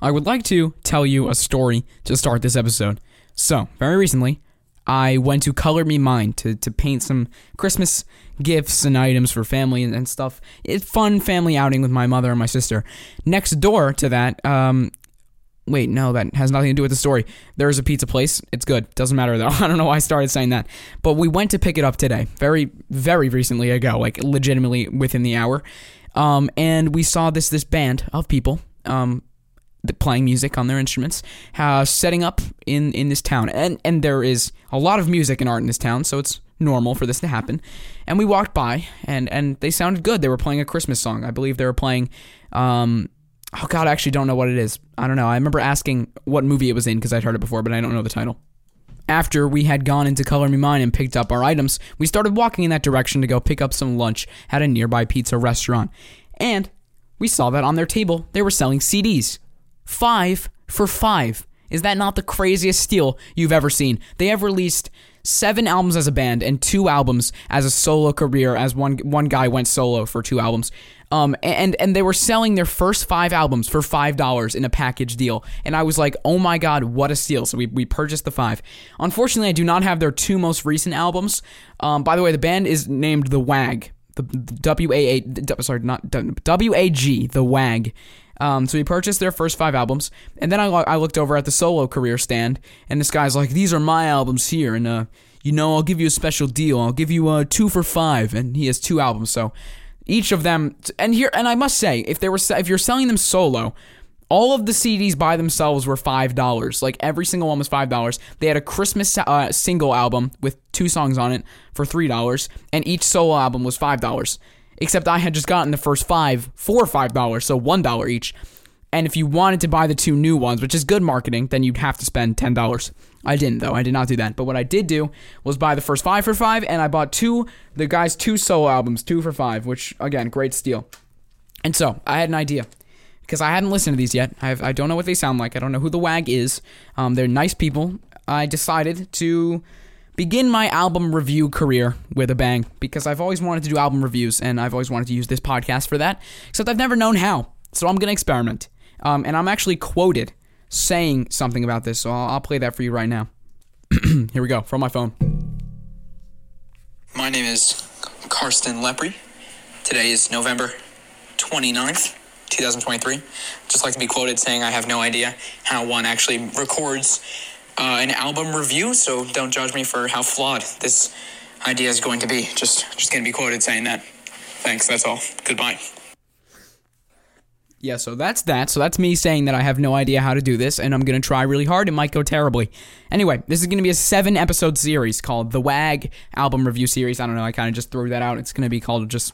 I would like to tell you a story to start this episode. So, very recently, I went to Color Me Mine to, to paint some Christmas gifts and items for family and, and stuff. It's fun family outing with my mother and my sister. Next door to that, um, wait, no, that has nothing to do with the story. There is a pizza place. It's good. Doesn't matter though. I don't know why I started saying that. But we went to pick it up today, very, very recently ago, like legitimately within the hour. Um, and we saw this this band of people. Um, playing music on their instruments, uh, setting up in, in this town. And, and there is a lot of music and art in this town, so it's normal for this to happen. And we walked by, and, and they sounded good. They were playing a Christmas song. I believe they were playing, um, oh God, I actually don't know what it is. I don't know. I remember asking what movie it was in because I'd heard it before, but I don't know the title. After we had gone into Color Me Mine and picked up our items, we started walking in that direction to go pick up some lunch at a nearby pizza restaurant. And we saw that on their table, they were selling CDs. Five for five. Is that not the craziest steal you've ever seen? They have released seven albums as a band and two albums as a solo career. As one one guy went solo for two albums, um, and and they were selling their first five albums for five dollars in a package deal. And I was like, oh my god, what a steal! So we we purchased the five. Unfortunately, I do not have their two most recent albums. Um, by the way, the band is named the Wag. The W A A sorry not W A G the Wag. Um, so he purchased their first five albums, and then I, I looked over at the solo career stand, and this guy's like, "These are my albums here, and uh, you know, I'll give you a special deal. I'll give you uh, two for five, and he has two albums, so each of them. And here, and I must say, if they were, if you're selling them solo, all of the CDs by themselves were five dollars. Like every single one was five dollars. They had a Christmas uh, single album with two songs on it for three dollars, and each solo album was five dollars. Except I had just gotten the first five for $5, so $1 each. And if you wanted to buy the two new ones, which is good marketing, then you'd have to spend $10. I didn't though. I did not do that. But what I did do was buy the first 5 for 5 and I bought two the guy's two solo albums, 2 for 5, which again, great steal. And so, I had an idea because I hadn't listened to these yet. I've, I do not know what they sound like. I don't know who the WAG is. Um, they're nice people. I decided to begin my album review career with a bang because I've always wanted to do album reviews and I've always wanted to use this podcast for that, except I've never known how. So I'm going to experiment. Um, and I'm actually quoted saying something about this, so I'll, I'll play that for you right now. Here we go from my phone. My name is Karsten Lepre. Today is November 29th, 2023. Just like to be quoted saying I have no idea how one actually records uh, an album review, so don't judge me for how flawed this idea is going to be. Just, just going to be quoted saying that. Thanks. That's all. Goodbye. Yeah, so that's that. So that's me saying that I have no idea how to do this, and I'm gonna try really hard. It might go terribly. Anyway, this is gonna be a seven episode series called the WAG album review series. I don't know. I kind of just threw that out. It's gonna be called just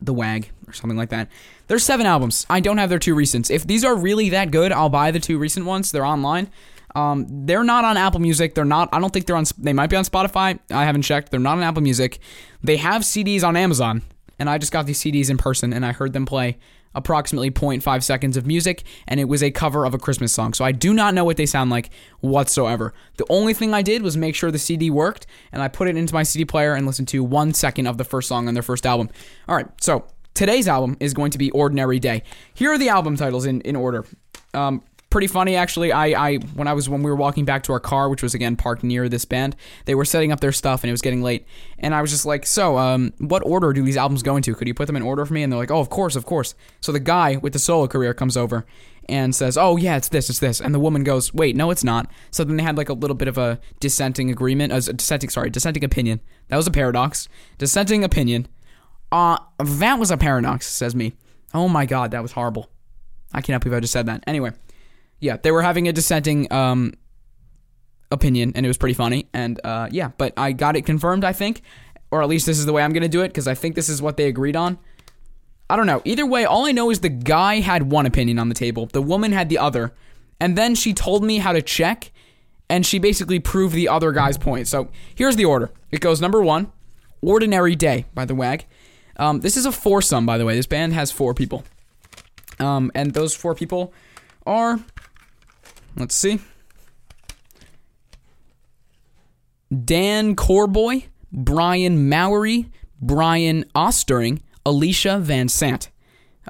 the WAG or something like that. There's seven albums. I don't have their two recents. If these are really that good, I'll buy the two recent ones. They're online. Um, they're not on Apple Music. They're not. I don't think they're on. They might be on Spotify. I haven't checked. They're not on Apple Music. They have CDs on Amazon, and I just got these CDs in person, and I heard them play approximately 0.5 seconds of music, and it was a cover of a Christmas song. So I do not know what they sound like whatsoever. The only thing I did was make sure the CD worked, and I put it into my CD player and listened to one second of the first song on their first album. All right, so today's album is going to be Ordinary Day. Here are the album titles in, in order. Um, pretty funny actually. I, I when I was when we were walking back to our car, which was again parked near this band, they were setting up their stuff and it was getting late. And I was just like, so um, what order do these albums go into? Could you put them in order for me? And they're like, oh, of course, of course. So the guy with the solo career comes over and says, oh yeah, it's this, it's this. And the woman goes, wait, no, it's not. So then they had like a little bit of a dissenting agreement, a dissenting, sorry, dissenting opinion. That was a paradox. Dissenting opinion. Uh, that was a paradox, says me. Oh my god, that was horrible. I cannot believe I just said that. Anyway yeah, they were having a dissenting um, opinion, and it was pretty funny. And uh, yeah, but I got it confirmed, I think, or at least this is the way I'm gonna do it because I think this is what they agreed on. I don't know. Either way, all I know is the guy had one opinion on the table, the woman had the other, and then she told me how to check, and she basically proved the other guy's point. So here's the order. It goes number one, Ordinary Day by the WAG. Um, this is a foursome, by the way. This band has four people. Um, and those four people are Let's see. Dan Corboy, Brian Mowery, Brian Ostering, Alicia Van Sant.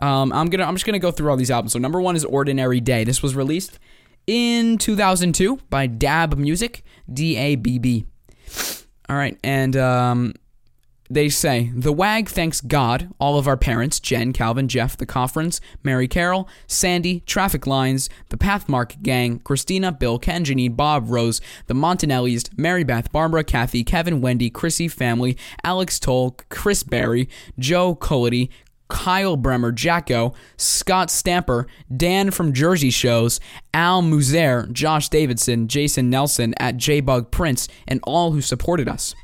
Um, I'm gonna I'm just gonna go through all these albums. So number one is Ordinary Day. This was released in 2002 by Dabb Music, D A B B. All right, and um, they say the wag thanks God, all of our parents, Jen, Calvin, Jeff, the Coffrans, Mary Carol, Sandy, Traffic Lines, the Pathmark Gang, Christina, Bill, Ken, Janine, Bob, Rose, the Montanellis, Mary Beth, Barbara, Kathy, Kevin, Wendy, Chrissy family, Alex Toll, Chris Barry, Joe Colity, Kyle Bremer, Jacko, Scott Stamper, Dan from Jersey Shows, Al Muser, Josh Davidson, Jason Nelson at JBug Prince, and all who supported us.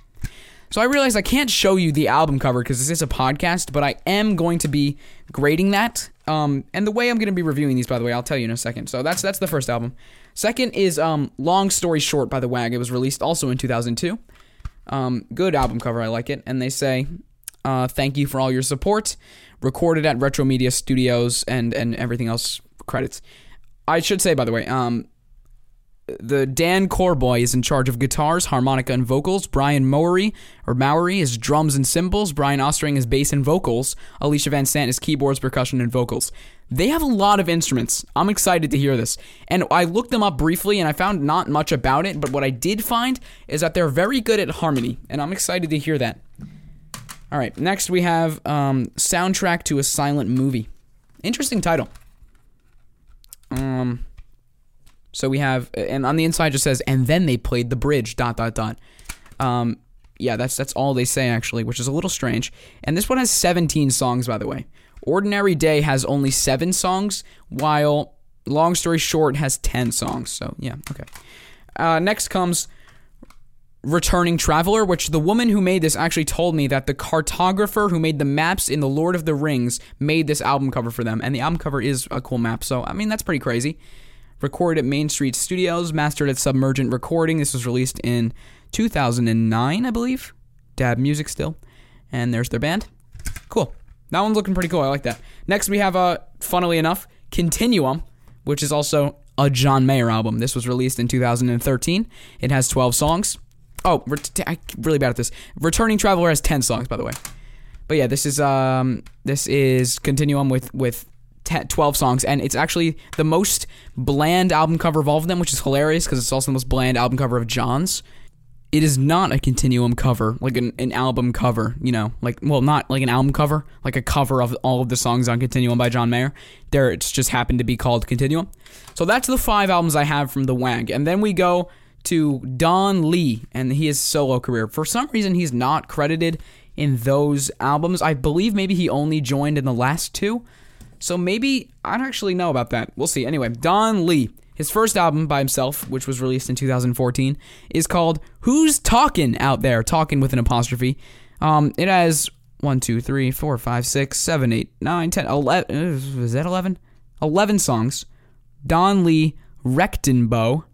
So I realized I can't show you the album cover because this is a podcast, but I am going to be grading that. Um, and the way I'm going to be reviewing these, by the way, I'll tell you in a second. So that's that's the first album. Second is um, Long Story Short by The Wag. It was released also in 2002. Um, good album cover, I like it. And they say, uh, "Thank you for all your support." Recorded at Retro Media Studios and and everything else credits. I should say, by the way, um, the Dan Corboy is in charge of guitars, harmonica, and vocals. Brian Mowery or Mowery is drums and cymbals. Brian Ostring is bass and vocals. Alicia Van Sant is keyboards, percussion, and vocals. They have a lot of instruments. I'm excited to hear this. And I looked them up briefly and I found not much about it, but what I did find is that they're very good at harmony, and I'm excited to hear that. All right, next we have um, soundtrack to a silent movie. Interesting title. Um, so we have, and on the inside just says, and then they played the bridge. Dot dot dot. Um, yeah, that's that's all they say actually, which is a little strange. And this one has 17 songs, by the way. Ordinary Day has only seven songs, while Long Story Short has 10 songs. So yeah, okay. Uh, next comes Returning Traveler, which the woman who made this actually told me that the cartographer who made the maps in The Lord of the Rings made this album cover for them, and the album cover is a cool map. So I mean, that's pretty crazy recorded at Main Street Studios, mastered at Submergent Recording. This was released in 2009, I believe. Dabb Music still. And there's their band. Cool. That one's looking pretty cool. I like that. Next, we have, uh, funnily enough, Continuum, which is also a John Mayer album. This was released in 2013. It has 12 songs. Oh, I'm really bad at this. Returning Traveler has 10 songs, by the way. But yeah, this is um this is Continuum with with 10, 12 songs, and it's actually the most bland album cover of all of them, which is hilarious because it's also the most bland album cover of John's. It is not a continuum cover, like an, an album cover, you know, like, well, not like an album cover, like a cover of all of the songs on Continuum by John Mayer. There, it's just happened to be called Continuum. So that's the five albums I have from The Wag. And then we go to Don Lee and his solo career. For some reason, he's not credited in those albums. I believe maybe he only joined in the last two. So maybe I don't actually know about that. We'll see. Anyway, Don Lee. His first album by himself, which was released in 2014, is called Who's Talking Out There? Talking with an apostrophe. Um, it has 1, 2, 3, 4, 5, 6, 7, 8, 9, 10, 11. Is that 11? 11 songs. Don Lee Rechtenbaugh.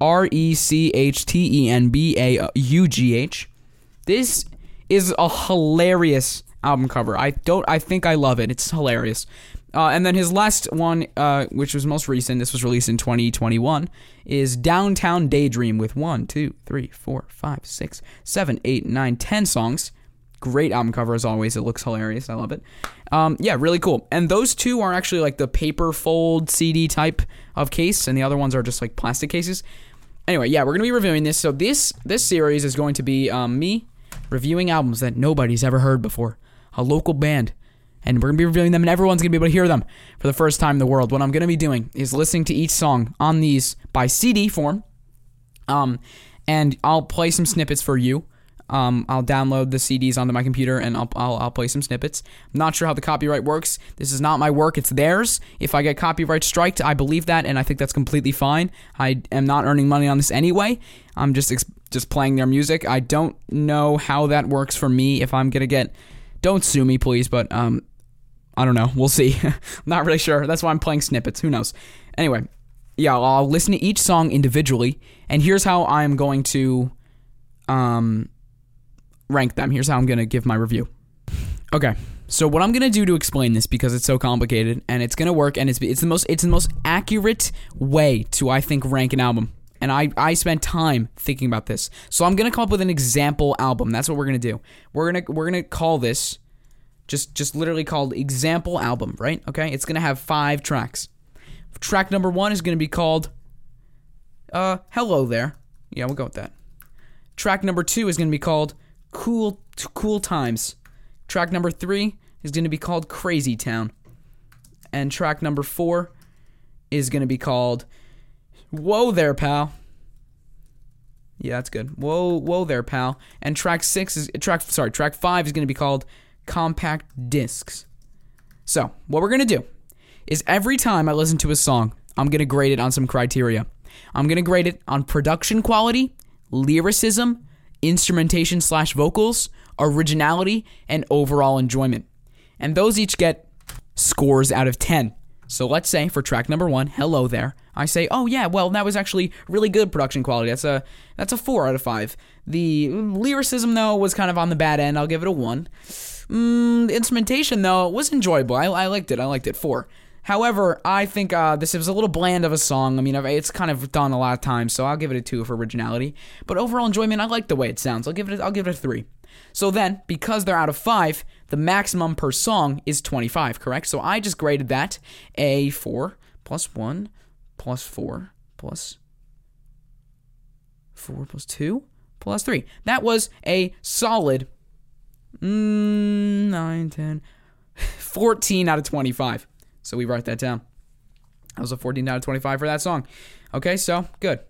R E C H T E N B A U G H. This is a hilarious album cover. I don't. I think I love it. It's hilarious. Uh, and then his last one, uh, which was most recent, this was released in 2021, is Downtown Daydream with one, two, three, four, five, six, seven, eight, nine, ten songs. Great album cover as always. It looks hilarious. I love it. Um, yeah, really cool. And those two are actually like the paper fold CD type of case, and the other ones are just like plastic cases. Anyway, yeah, we're gonna be reviewing this. So this this series is going to be um, me reviewing albums that nobody's ever heard before a local band. And we're going to be reviewing them, and everyone's going to be able to hear them for the first time in the world. What I'm going to be doing is listening to each song on these by CD form. Um, and I'll play some snippets for you. Um, I'll download the CDs onto my computer and I'll, I'll, I'll, play some snippets. I'm not sure how the copyright works. This is not my work, it's theirs. If I get copyright striked, I believe that and I think that's completely fine. I am not earning money on this anyway. I'm just just playing their music. I don't know how that works for me if I'm going to get don't sue me, please, but um, I don't know. We'll see. I'm Not really sure. That's why I'm playing snippets. Who knows? Anyway, yeah, I'll listen to each song individually, and here's how I'm going to um, rank them. Here's how I'm going to give my review. Okay. So what I'm gonna do to explain this because it's so complicated and it's gonna work and it's it's the most it's the most accurate way to I think rank an album and I I spent time thinking about this. So I'm gonna come up with an example album. That's what we're gonna do. We're gonna we're gonna call this Just just literally called example album, right? Okay? It's to have 5 tracks. Track number 1 is to be called uh Hello There. Yeah, we'll go with that. Track number 2 is to be called Cool Cool Times. Track number 3 is to be called Crazy Town. And track number 4 is to be called Whoa There Pal. Yeah, that's good. Whoa, whoa there, pal. And track six is track. Sorry, track five is going to be called compact discs. So what we're gonna do is every time I listen to a song, I'm gonna grade it on some criteria. I'm gonna grade it on production quality, lyricism, instrumentation slash vocals, originality, and overall enjoyment. And those each get scores out of 10. So let's say for track number one, hello there, I say, oh yeah, well that was actually really good production quality. That's a that's a four out of five. The lyricism though was kind of on the bad end. I'll give it a one. Mm, the instrumentation though was enjoyable. I, I liked it. I liked it four. However, I think uh, this was a little bland of a song. I mean, it's kind of done a lot of times, so I'll give it a two for originality. But overall enjoyment, I like the way it sounds. I'll give it. A, I'll give it a three. So then, because they're out of five, the maximum per song is 25, correct? So I just graded that a 4 plus 1 plus 4 plus 4 plus 2 plus 3. That was a solid mm, 9, 10, 14 out of 25. So we write that down. That was a 14 out of 25 for that song. Okay, so good.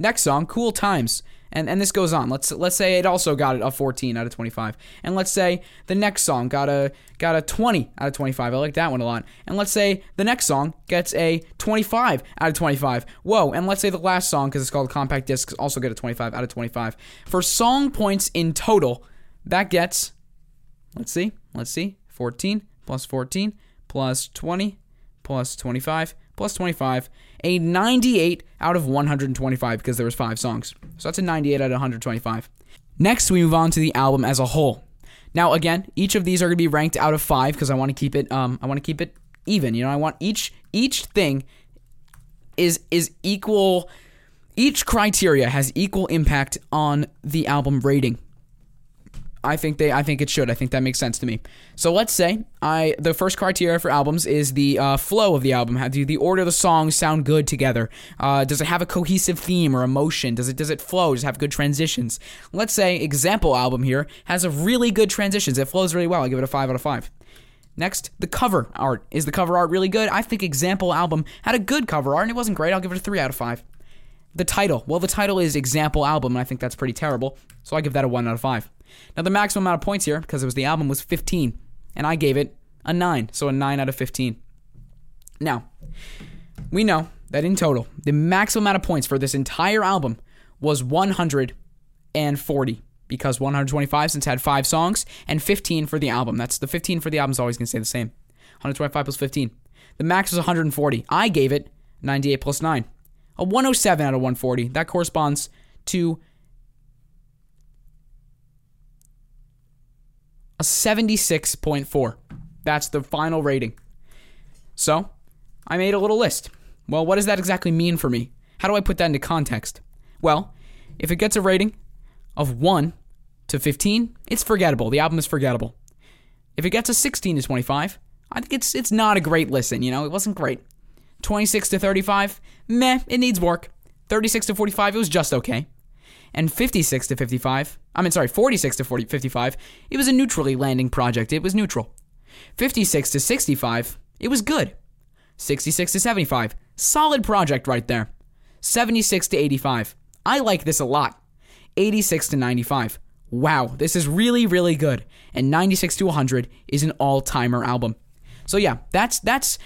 Next song, Cool Times and and this goes on. Let's let's say it also got a 14 out of 25, and let's say the next song got a got a 20 out of 25. I like that one a lot. And let's say the next song gets a 25 out of 25. Whoa! And let's say the last song, because it's called compact discs, also get a 25 out of 25. For song points in total, that gets, let's see, let's see, 14 plus 14 plus 20 plus 25 plus 25, a 98 out of 125 because there was five songs. So that's a 98 out of 125. Next, we move on to the album as a whole. Now, again, each of these are going to be ranked out of five because I want to keep it. Um, I want to keep it even. You know, I want each each thing is is equal. Each criteria has equal impact on the album rating. I think they I think it should. I think that makes sense to me. So let's say I the first criteria for albums is the uh, flow of the album. How do the order of the songs sound good together? Uh, does it have a cohesive theme or emotion? Does it does it flow? Does it have good transitions? Let's say example album here has a really good transitions. It flows really well. I give it a five out of five. Next, the cover art. Is the cover art really good? I think example album had a good cover art and it wasn't great. I'll give it a three out of five. The title. Well, the title is example album, and I think that's pretty terrible. So I give that a one out of five. Now, the maximum amount of points here, because it was the album, was 15, and I gave it a 9, so a 9 out of 15. Now, we know that in total, the maximum amount of points for this entire album was 140 because 125 since had five songs and 15 for the album. That's the 15 for the album is always going to stay the same. 125 plus 15. The max was 140. I gave it 98 plus 9. A 107 out of 140. That corresponds to a 76.4. That's the final rating. So, I made a little list. Well, what does that exactly mean for me? How do I put that into context? Well, if it gets a rating of 1 to 15, it's forgettable. The album is forgettable. If it gets a 16 to 25, I think it's it's not a great listen, you know, it wasn't great. 26 to 35, meh, it needs work. 36 to 45, it was just okay and 56 to 55, I mean, sorry, 46 to 40, 55, it was a neutrally landing project. It was neutral. 56 to 65, it was good. 66 to 75, solid project right there. 76 to 85, I like this a lot. 86 to 95, wow, this is really, really good. And 96 to 100 is an all timer album. So yeah, that's that's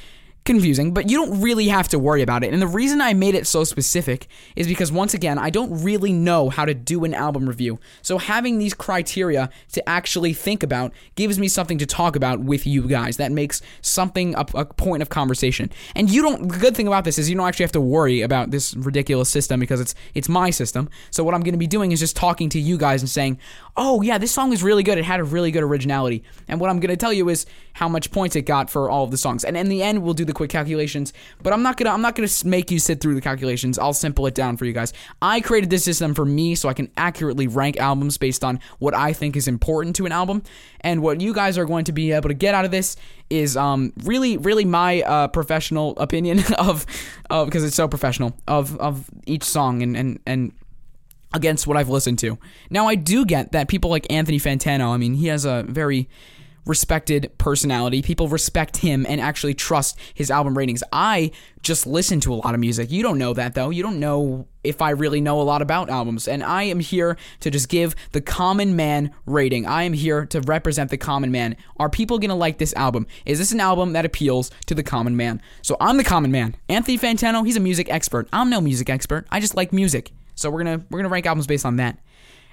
confusing, but you don't really have to worry about it. And the reason I made it so specific is because, once again, I don't really know how to do an album review. So having these criteria to actually think about gives me something to talk about with you guys. That makes something a, a point of conversation. And you don't. The good thing about this is you don't actually have to worry about this ridiculous system because it's it's my system. So what I'm going to be doing is just talking to you guys and saying, oh yeah, this song was really good. It had a really good originality. And what I'm gonna tell you is how much points it got for all of the songs. And in the end, we'll do the quick calculations. But I'm not gonna I'm not gonna make you sit through the calculations. I'll simple it down for you guys. I created this system for me so I can accurately rank albums based on what I think is important to an album. And what you guys are going to be able to get out of this is um really really my uh, professional opinion of of because it's so professional of of each song and and and against what I've listened to. Now, I do get that people like Anthony Fantano, I mean, he has a very respected personality. People respect him and actually trust his album ratings. I just listen to a lot of music. You don't know that though. You don't know if I really know a lot about albums. And I am here to just give the common man rating. I am here to represent the common man. Are people going to like this album? Is this an album that appeals to the common man? So I'm the common man. Anthony Fantano, he's a music expert. I'm no music expert. I just like music. So we're gonna we're gonna rank albums based on that.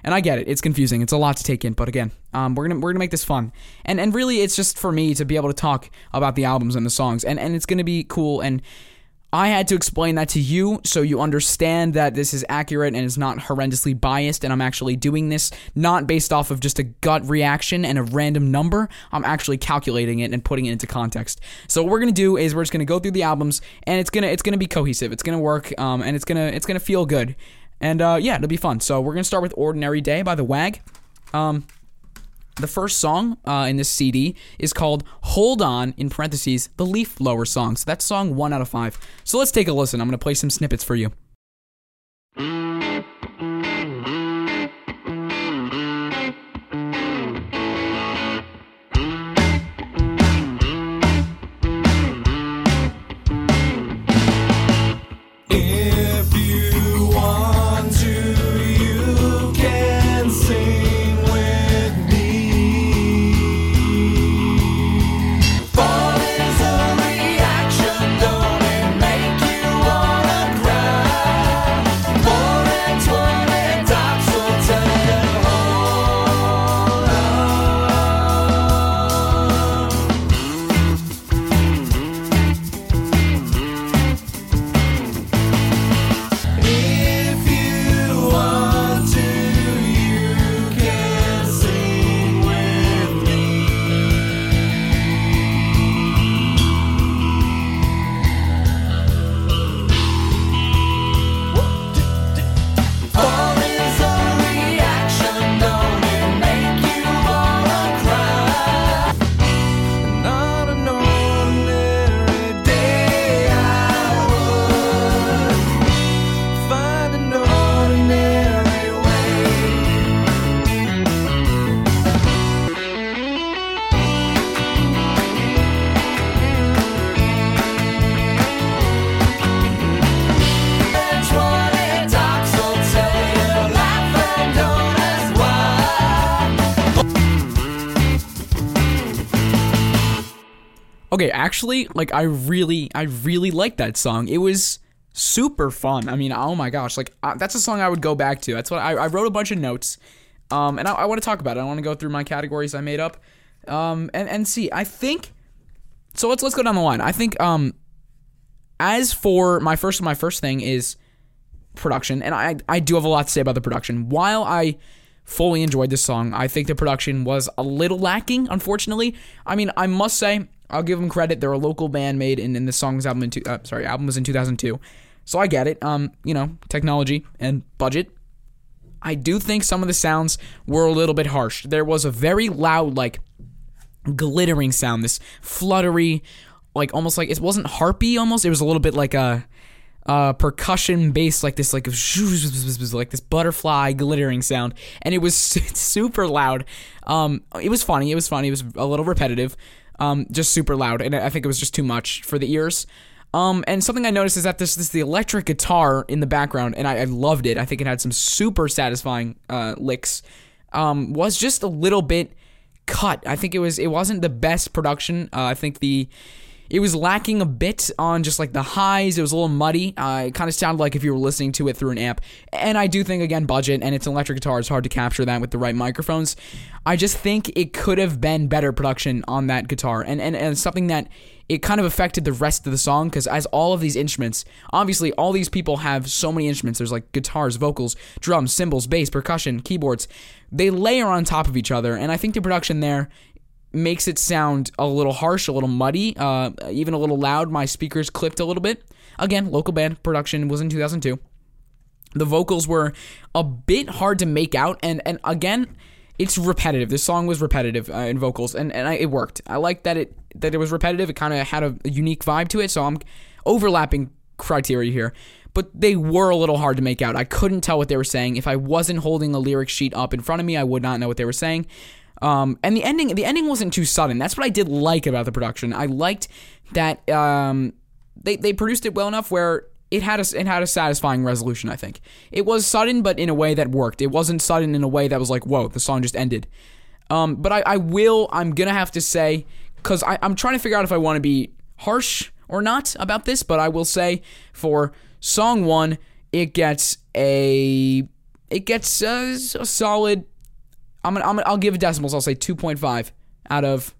And I get it; it's confusing. It's a lot to take in. But again, um, we're gonna we're gonna make this fun. And and really, it's just for me to be able to talk about the albums and the songs. And and it's gonna be cool. And I had to explain that to you so you understand that this is accurate and is not horrendously biased. And I'm actually doing this not based off of just a gut reaction and a random number. I'm actually calculating it and putting it into context. So what we're gonna do is we're just gonna go through the albums and it's gonna it's gonna be cohesive. It's gonna work. Um, and it's gonna it's gonna feel good. And uh, yeah, it'll be fun. So we're gonna start with "Ordinary Day" by the Wag. Um, the first song uh, in this CD is called "Hold On" in parentheses the Leaf Blower song. So that's song one out of five. So let's take a listen. I'm gonna play some snippets for you. Okay, actually, like I really, I really like that song. It was super fun. I mean, oh my gosh, like uh, that's a song I would go back to. That's what I, I wrote a bunch of notes, um, and I, I want to talk about it. I want to go through my categories I made up, um, and and see. I think so. Let's let's go down the line. I think um, as for my first my first thing is production, and I I do have a lot to say about the production. While I fully enjoyed this song, I think the production was a little lacking. Unfortunately, I mean I must say I'll give them credit. They're a local band made in, in the song's album in two, uh, sorry album was in 2002, so I get it. Um, you know technology and budget. I do think some of the sounds were a little bit harsh. There was a very loud like glittering sound, this fluttery, like almost like it wasn't harpy. Almost it was a little bit like a, percussion bass, like this like like this butterfly glittering sound, and it was super loud. Um, it was funny. It was funny. It was a little repetitive. Um, just super loud, and I think it was just too much for the ears. Um, and something I noticed is that this this the electric guitar in the background, and I, I loved it. I think it had some super satisfying uh, licks. Um, was just a little bit cut. I think it was it wasn't the best production. Uh, I think the it was lacking a bit on just like the highs. It was a little muddy. Uh, it kind of sounded like if you were listening to it through an amp. And I do think again budget and it's electric guitar. It's hard to capture that with the right microphones. I just think it could have been better production on that guitar and and, and something that it kind of affected the rest of the song because as all of these instruments, obviously all these people have so many instruments. There's like guitars, vocals, drums, cymbals, bass, percussion, keyboards. They layer on top of each other, and I think the production there makes it sound a little harsh, a little muddy, uh, even a little loud. My speakers clipped a little bit. Again, local band production was in 2002 the vocals were a bit hard to make out and and again it's repetitive. This song was repetitive uh, in vocals and and I, it worked. I like that it that it was repetitive. It kind of had a, a unique vibe to it so i'm overlapping criteria here. But they were a little hard to make out. I couldn't tell what they were saying. If i wasn't holding a lyric sheet up in front of me i would not know what they were saying um, and the ending the ending wasn't too sudden that's what i did like about the production i liked that um, they, they produced it well enough where it had a it had a satisfying resolution. I think it was sudden, but in a way that worked. It wasn't sudden in a way that was like, whoa, the song just ended. Um, but I, I will. I'm gonna have to say because I'm trying to figure out if I want to be harsh or not about this. But I will say for song one, it gets a it gets a, a solid. I'm gonna, I'm gonna I'll give decimals. I'll say 2.5 out of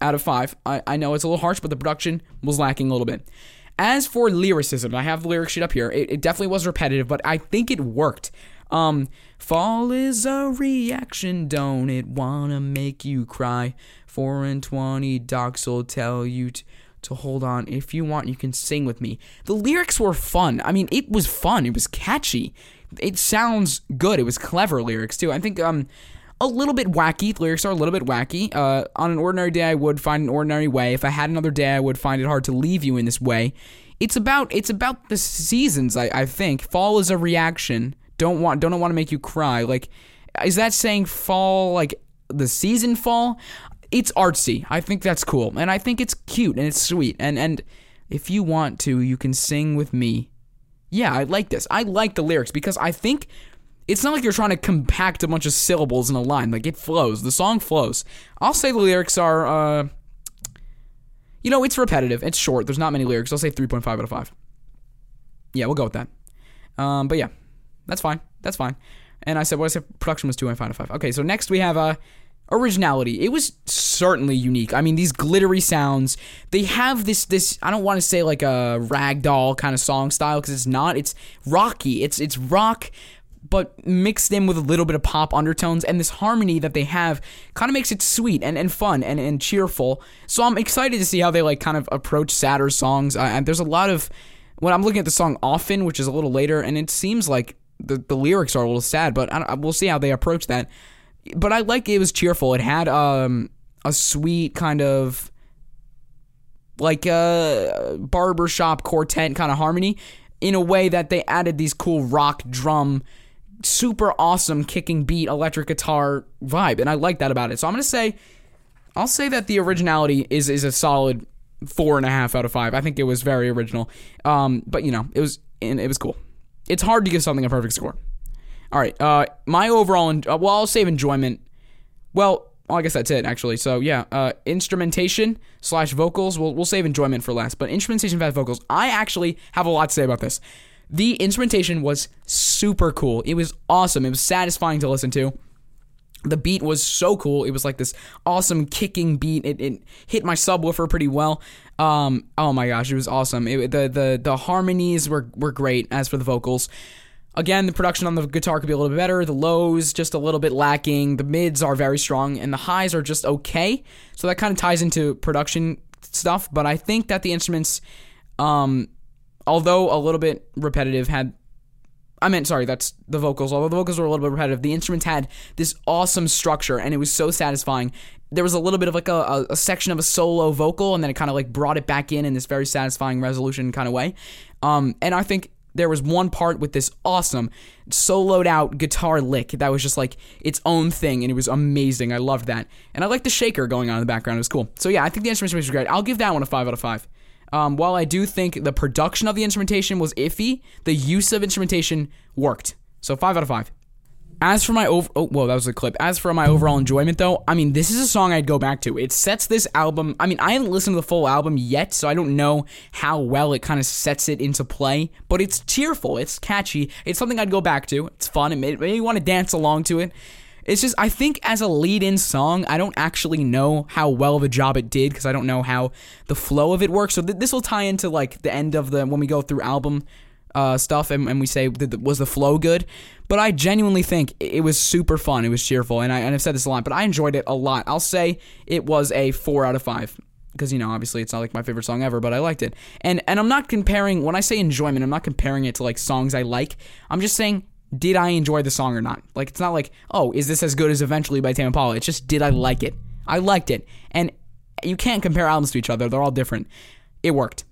out of five. I, I know it's a little harsh, but the production was lacking a little bit. As for lyricism, I have the lyric sheet up here. It, it definitely was repetitive, but I think it worked. Um, fall is a reaction, don't it wanna make you cry? Four and twenty docs will tell you t- to hold on. If you want, you can sing with me. The lyrics were fun. I mean, it was fun. It was catchy. It sounds good. It was clever lyrics too. I think um a little bit wacky. The lyrics are a little bit wacky. Uh, on an ordinary day, I would find an ordinary way. If I had another day, I would find it hard to leave you in this way. It's about it's about the seasons. I, I think fall is a reaction. Don't want don't want to make you cry. Like, is that saying fall like the season fall? It's artsy. I think that's cool, and I think it's cute and it's sweet. And and if you want to, you can sing with me. Yeah, I like this. I like the lyrics because I think it's not like you're trying to compact a bunch of syllables in a line. Like it flows. The song flows. I'll say the lyrics are uh you know, it's repetitive. It's short. There's not many lyrics. I'll say 3.5 out of 5. Yeah, we'll go with that. Um, but yeah, that's fine. That's fine. And I said, what I said, production was 2.5 out of 5. Okay, so next we have uh, originality. It was certainly unique. I mean, these glittery sounds, they have this, this I don't want to say like a ragdoll kind of song style because it's not. It's rocky. It's, it's rock, but mixed in with a little bit of pop undertones and this harmony that they have kind of makes it sweet and, and fun and, and cheerful. So i'm excited to see how they like kind of approach sadder songs. Uh, and there's a lot of when i'm looking at the song often which is a little later and it seems like the, the lyrics are a little sad but I we'll see how they approach that. But i like it was cheerful. It had um a sweet kind of like a barbershop quartet kind of harmony in a way that they added these cool rock drum super awesome kicking beat electric guitar vibe and i like that about it so i'm gonna say i'll say that the originality is is a solid four and a half out of five i think it was very original um but you know it was and it was cool it's hard to give something a perfect score all right uh my overall en- uh, well i'll save enjoyment well well, I guess that's it actually. So yeah, uh, instrumentation slash vocals. We'll we'll save enjoyment for last, but instrumentation slash vocals. I actually have a lot to say about this. The instrumentation was super cool. It was awesome. It was satisfying to listen to. The beat was so cool. It was like this awesome kicking beat. It, it hit my subwoofer pretty well. Um, oh my gosh, it was awesome. It, the the the harmonies were were great. As for the vocals, Again, the production on the guitar could be a little bit better. The lows just a little bit lacking. The mids are very strong, and the highs are just okay. So that kind of ties into production stuff. But I think that the instruments, um, although a little bit repetitive, had I meant sorry, that's the vocals. Although the vocals were a little bit repetitive, the instruments had this awesome structure, and it was so satisfying. There was a little bit of like a, a, section of a solo vocal, and then it kind of like brought it back in in this very satisfying resolution kind of way. Um, and I think there was one part with this awesome soloed out guitar lick that was just like its own thing and it was amazing. I loved that. And I liked the shaker going on in the background. It was cool. So yeah, I think the instrumentation was great. I'll give that one a 5 out of 5. Um, while I do think the production of the instrumentation was iffy, the use of instrumentation worked. So 5 out of 5. As for my over, oh, whoa, that was a clip. As for my overall enjoyment, though, I mean, this is a song I'd go back to. It sets this album. I mean, I haven't listened to the full album yet, so I don't know how well it kind of sets it into play. But it's cheerful, it's catchy, it's something I'd go back to. It's fun. It made me want to dance along to it. It's just I think as a lead-in song, I don't actually know how well of a job it did because I don't know how the flow of it works. So th- this will tie into like the end of the when we go through album uh, stuff and, and we say was the flow good. But I genuinely think it it was super fun. It was cheerful, and I and I've said this a lot, but I enjoyed it a lot. I'll say it was a four out of five because you know obviously it's not like my favorite song ever, but I liked it. And and I'm not comparing when I say enjoyment, I'm not comparing it to like songs I like. I'm just saying did I enjoy the song or not? Like it's not like, oh, is this as good as Eventually by Tame Impala? It's just did I like it? I liked it. And you can't compare albums to each other. They're all different. It worked.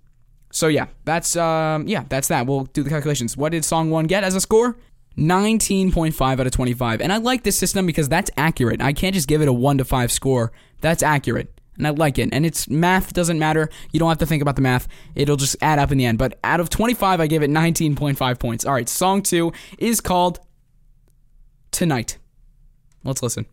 So yeah, that's um yeah, that's that. We'll do the calculations. What did song 1 get as a score? 19.5 out of 25. And I like this system because that's accurate. I can't just give it a 1 to 5 score. That's accurate. And I like it. And it's math doesn't matter. You don't have to think about the math. It'll just add up in the end. But out of 25, I gave it 19.5 points. All right, song 2 is called Tonight. Let's listen.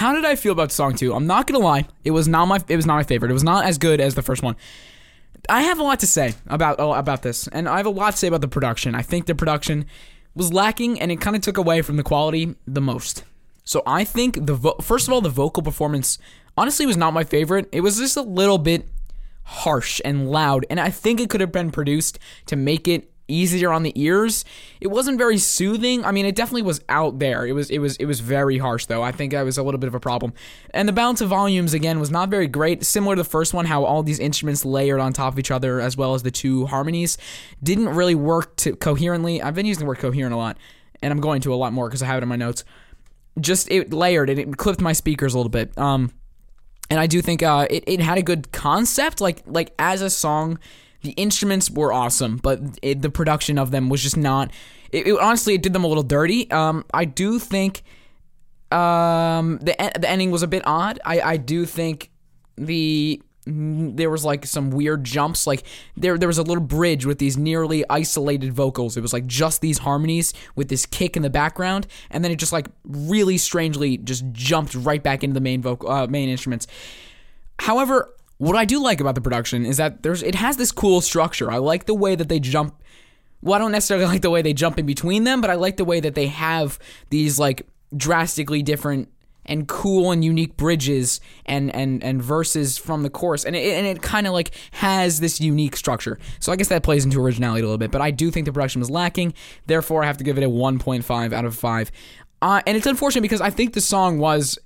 How did I feel about the song two? I'm not gonna lie, it was not my it was not my favorite. It was not as good as the first one. I have a lot to say about oh, about this, and I have a lot to say about the production. I think the production was lacking, and it kind of took away from the quality the most. So I think the vo- first of all, the vocal performance honestly was not my favorite. It was just a little bit harsh and loud, and I think it could have been produced to make it easier on the ears. It wasn't very soothing. I mean, it definitely was out there. It was it was it was very harsh though. I think that was a little bit of a problem. And the balance of volumes again was not very great. Similar to the first one, how all these instruments layered on top of each other as well as the two harmonies didn't really work to coherently. I've been using the word coherent a lot, and I'm going to a lot more because I have it in my notes. Just it layered and it clipped my speakers a little bit. Um and I do think uh, it, it had a good concept. Like like as a song, the instruments were awesome, but it, the production of them was just not. It, it- honestly, it did them a little dirty. Um, I do think um, the the ending was a bit odd. I I do think the mm, there was like some weird jumps like there there was a little bridge with these nearly isolated vocals it was like just these harmonies with this kick in the background and then it just like really strangely just jumped right back into the main vocal uh, main instruments However, what I do like about the production is that there's it has this cool structure. I like the way that they jump. Well, I don't necessarily like the way they jump in between them, but I like the way that they have these like drastically different and cool and unique bridges and and and verses from the chorus, and it, and it kind of like has this unique structure. So I guess that plays into originality a little bit, but I do think the production was lacking. Therefore, I have to give it a 1.5 out of five. Uh, and it's unfortunate because I think the song was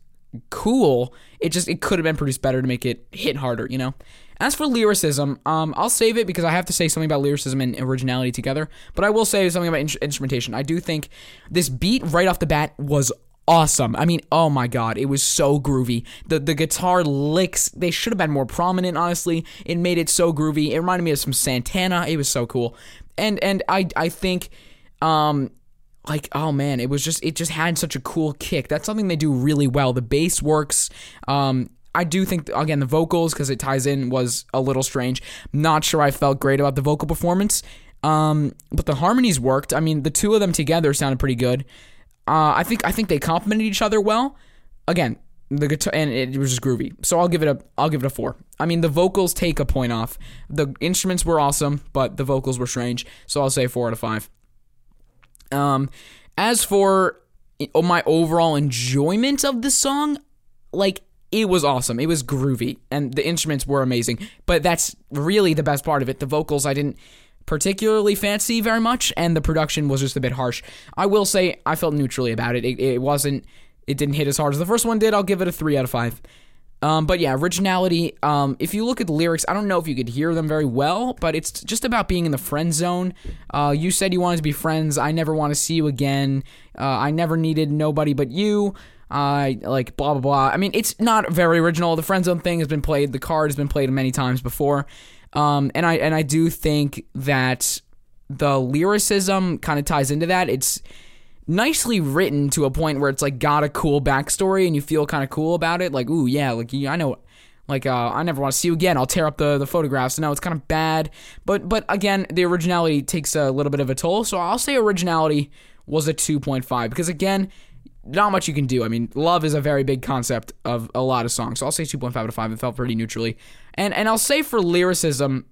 cool. It just it could have been produced better to make it hit harder, you know. As for lyricism, um, I'll save it because I have to say something about lyricism and originality together. But I will say something about in- instrumentation. I do think this beat right off the bat was awesome. I mean, oh my god, it was so groovy. The the guitar licks they should have been more prominent. Honestly, it made it so groovy. It reminded me of some Santana. It was so cool. And and I I think. Um, like oh man it was just it just had such a cool kick that's something they do really well the bass works um I do think again the vocals because it ties in was a little strange. Not sure I felt great about the vocal performance, um, but the harmonies worked. I mean, the two of them together sounded pretty good. Uh, I think I think they complemented each other well. Again, the guitar and it was just groovy. So I'll give it a I'll give it a four. I mean, the vocals take a point off. The instruments were awesome, but the vocals were strange. So I'll say four out of five. Um, as for my overall enjoyment of the song, like it was awesome. It was groovy, and the instruments were amazing. But that's really the best part of it. The vocals I didn't particularly fancy very much, and the production was just a bit harsh. I will say I felt neutrally about it. It, it wasn't. It didn't hit as hard as the first one did. I'll give it a three out of five. Um, but yeah, originality. Um, if you look at the lyrics, I don't know if you could hear them very well, but it's just about being in the friend zone. Uh, you said you wanted to be friends. I never want to see you again. Uh, I never needed nobody but you. I like blah blah blah. I mean, it's not very original. The friend zone thing has been played. The card has been played many times before. Um, and I and I do think that the lyricism kind of ties into that. It's nicely written to a point where it's like got a cool backstory and you feel kind of cool about it. Like, ooh, yeah, like I know, like uh, I never want to see you again. I'll tear up the the photographs. No, it's kind of bad, but but again, the originality takes a little bit of a toll. So I'll say originality was a two point five because again. Not much you can do. I mean, love is a very big concept of a lot of songs. So I'll say 2.5 out of 5. It felt pretty neutrally. And and I'll say for lyricism,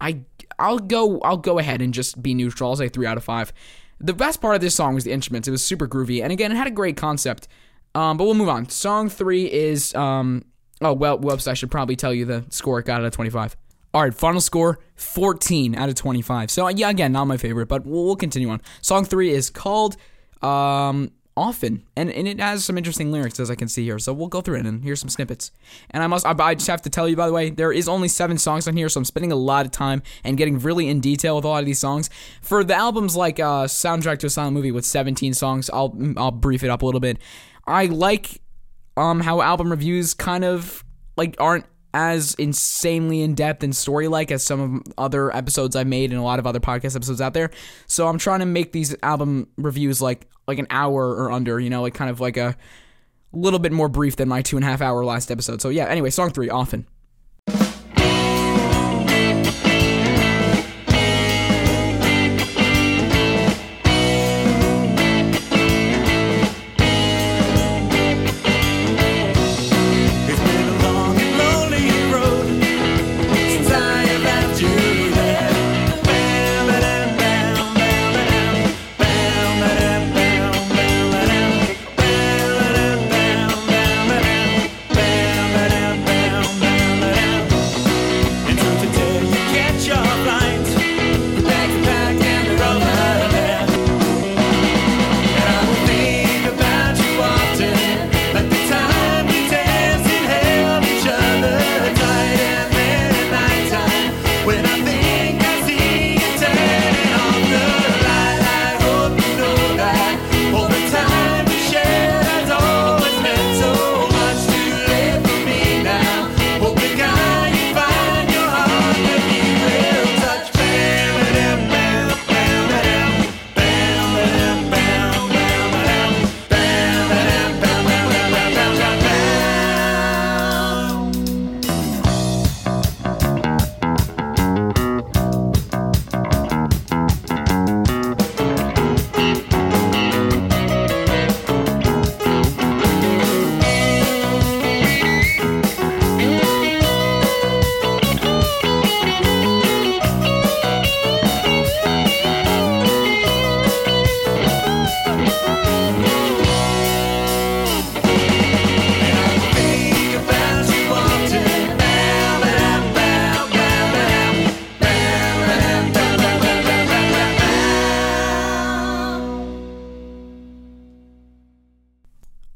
I I'll go I'll go ahead and just be neutral. I'll say three out of five. The best part of this song was the instruments. It was super groovy, and again, it had a great concept. Um, but we'll move on. Song three is um oh well, whoops. I should probably tell you the score it got out of twenty five. All right, final score 14 out of 25. So yeah, again, not my favorite, but we'll, we'll continue on. Song three is called um often and, and it has some interesting lyrics as i can see here so we'll go through it and here's some snippets. And i must I, I just have to tell you by the way there is only seven songs on here so i'm spending a lot of time and getting really in detail with a lot of these songs. For the albums like uh soundtrack to a silent movie with 17 songs i'll i'll brief it up a little bit. I like um how album reviews kind of like aren't as insanely in depth and story like as some of other episodes I've made and a lot of other podcast episodes out there. So I'm trying to make these album reviews like like an hour or under, you know, like kind of like a little bit more brief than my two and a half hour last episode. So yeah, anyway, song three, often.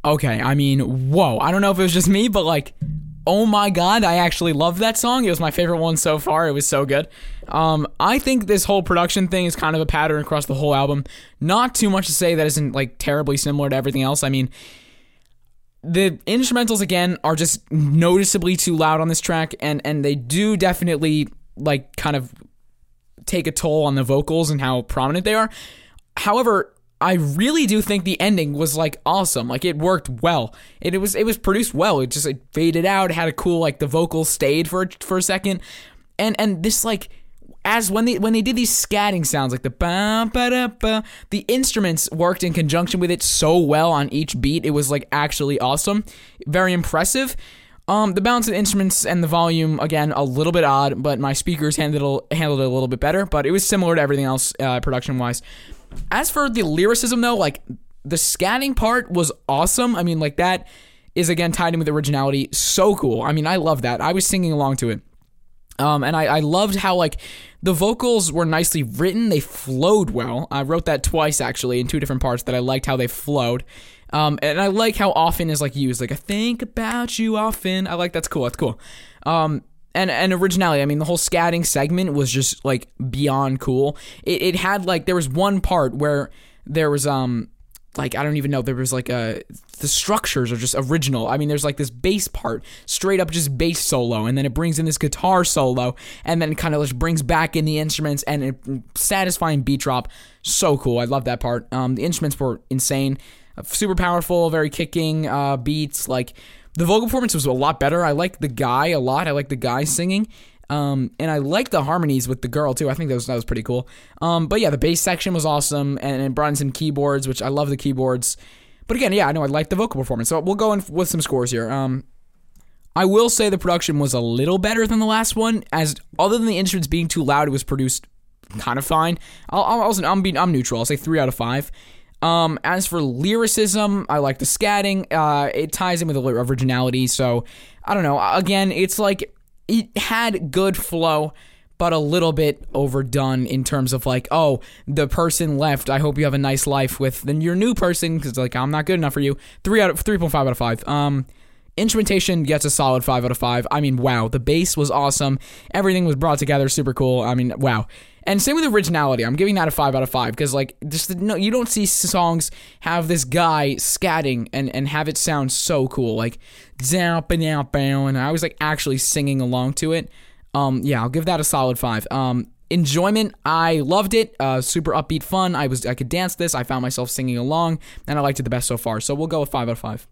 Okay, I mean, whoa. I don't know if it was just me, but like, oh my god, I actually love that song. It was my favorite one so far. It was so good. Um, I think this whole production thing is kind of a pattern across the whole album. Not too much to say that isn't like terribly similar to everything else. I mean, the instrumentals again are just noticeably too loud on this track, and and they do definitely like kind of take a toll on the vocals and how prominent they are. However, I really do think the ending was like awesome. Like it worked well. It, it was it was produced well. It just it faded out. Had a cool like the vocals stayed for for a second, and and this like as when they when they did these scatting sounds like the ba ba da ba, the instruments worked in conjunction with it so well on each beat. It was like actually awesome, very impressive. Um, the balance of the instruments and the volume again a little bit odd, but my speakers handled handled it a little bit better. But it was similar to everything else uh, production wise. As for the lyricism though, like the scatting part was awesome. I mean, like that is again tied in with originality. So cool. I mean, I love that. I was singing along to it. Um, and I, I loved how like the vocals were nicely written. They flowed well. I wrote that twice actually in two different parts that I liked how they flowed. Um, and I like how often is like used. Like I think about you often. I like that's cool. That's cool. Um, and and originality. I mean, the whole scatting segment was just like beyond cool. It, it had like there was one part where there was um like I don't even know there was like a the structures are just original. I mean, there's like this bass part, straight up just bass solo, and then it brings in this guitar solo, and then kind of just brings back in the instruments and it, satisfying beat drop. So cool. I love that part. Um, the instruments were insane, super powerful, very kicking uh, beats. Like the vocal performance was a lot better. I like the guy a lot. I like the guy singing. Um, and I like the harmonies with the girl too. I think that was that was pretty cool. Um, but yeah, the bass section was awesome, and it brought in some keyboards, which I love the keyboards. But again, yeah, I know I like the vocal performance. So we'll go in with some scores here. Um, I will say the production was a little better than the last one, as other than the instruments being too loud, it was produced kind of fine. I'll, I'll, I'll I'm being I'm neutral. I'll say three out of five. Um, as for lyricism, I like the scatting. Uh, it ties in with the originality. So I don't know. Again, it's like it had good flow, but a little bit overdone in terms of like, oh, the person left. I hope you have a nice life with then your new person because like I'm not good enough for you. Three out of three point five out of five. Um, instrumentation gets a solid five out of five. I mean, wow, the bass was awesome. Everything was brought together, super cool. I mean, wow. And same with originality. I'm giving that a five out of five because like just no, you don't see songs have this guy scatting and and have it sound so cool. Like and I was like actually singing along to it. Um, yeah, I'll give that a solid five. Um, enjoyment, I loved it. Uh, super upbeat fun. I was I could dance this. I found myself singing along, and I liked it the best so far. So we'll go with five out of five.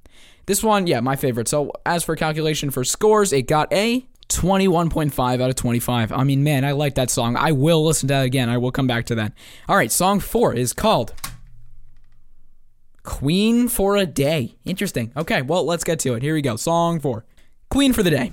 This one, yeah, my favorite. So as for calculation for scores, it got a 21.5 out of 25. I mean, man, I like that song. I will listen to that again. I will come back to that. All right, song four is called Queen for a Day. Interesting. Okay, well, let's get to it. Here we go. Song four Queen for the Day.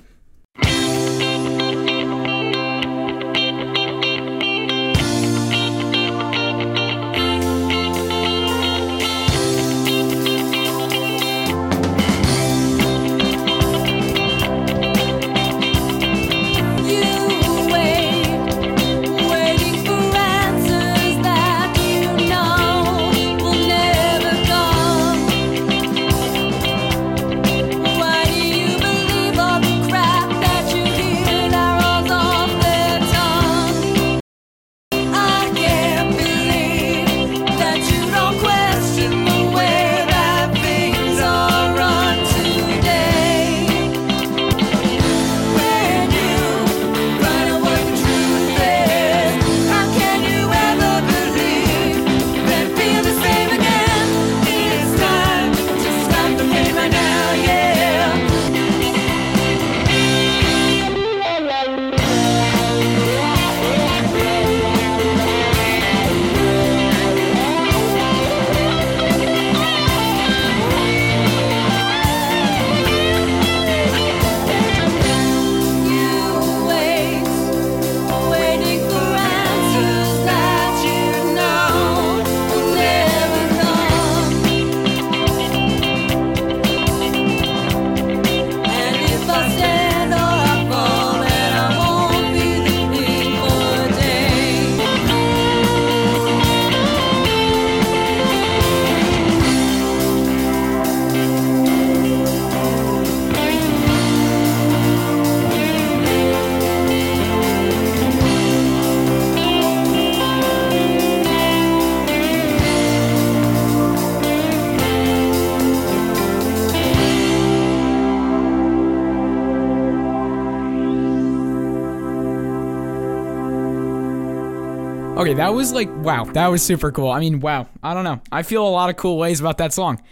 That was like wow, that was super cool. I mean, wow. I don't know. I feel a lot of cool ways about that song.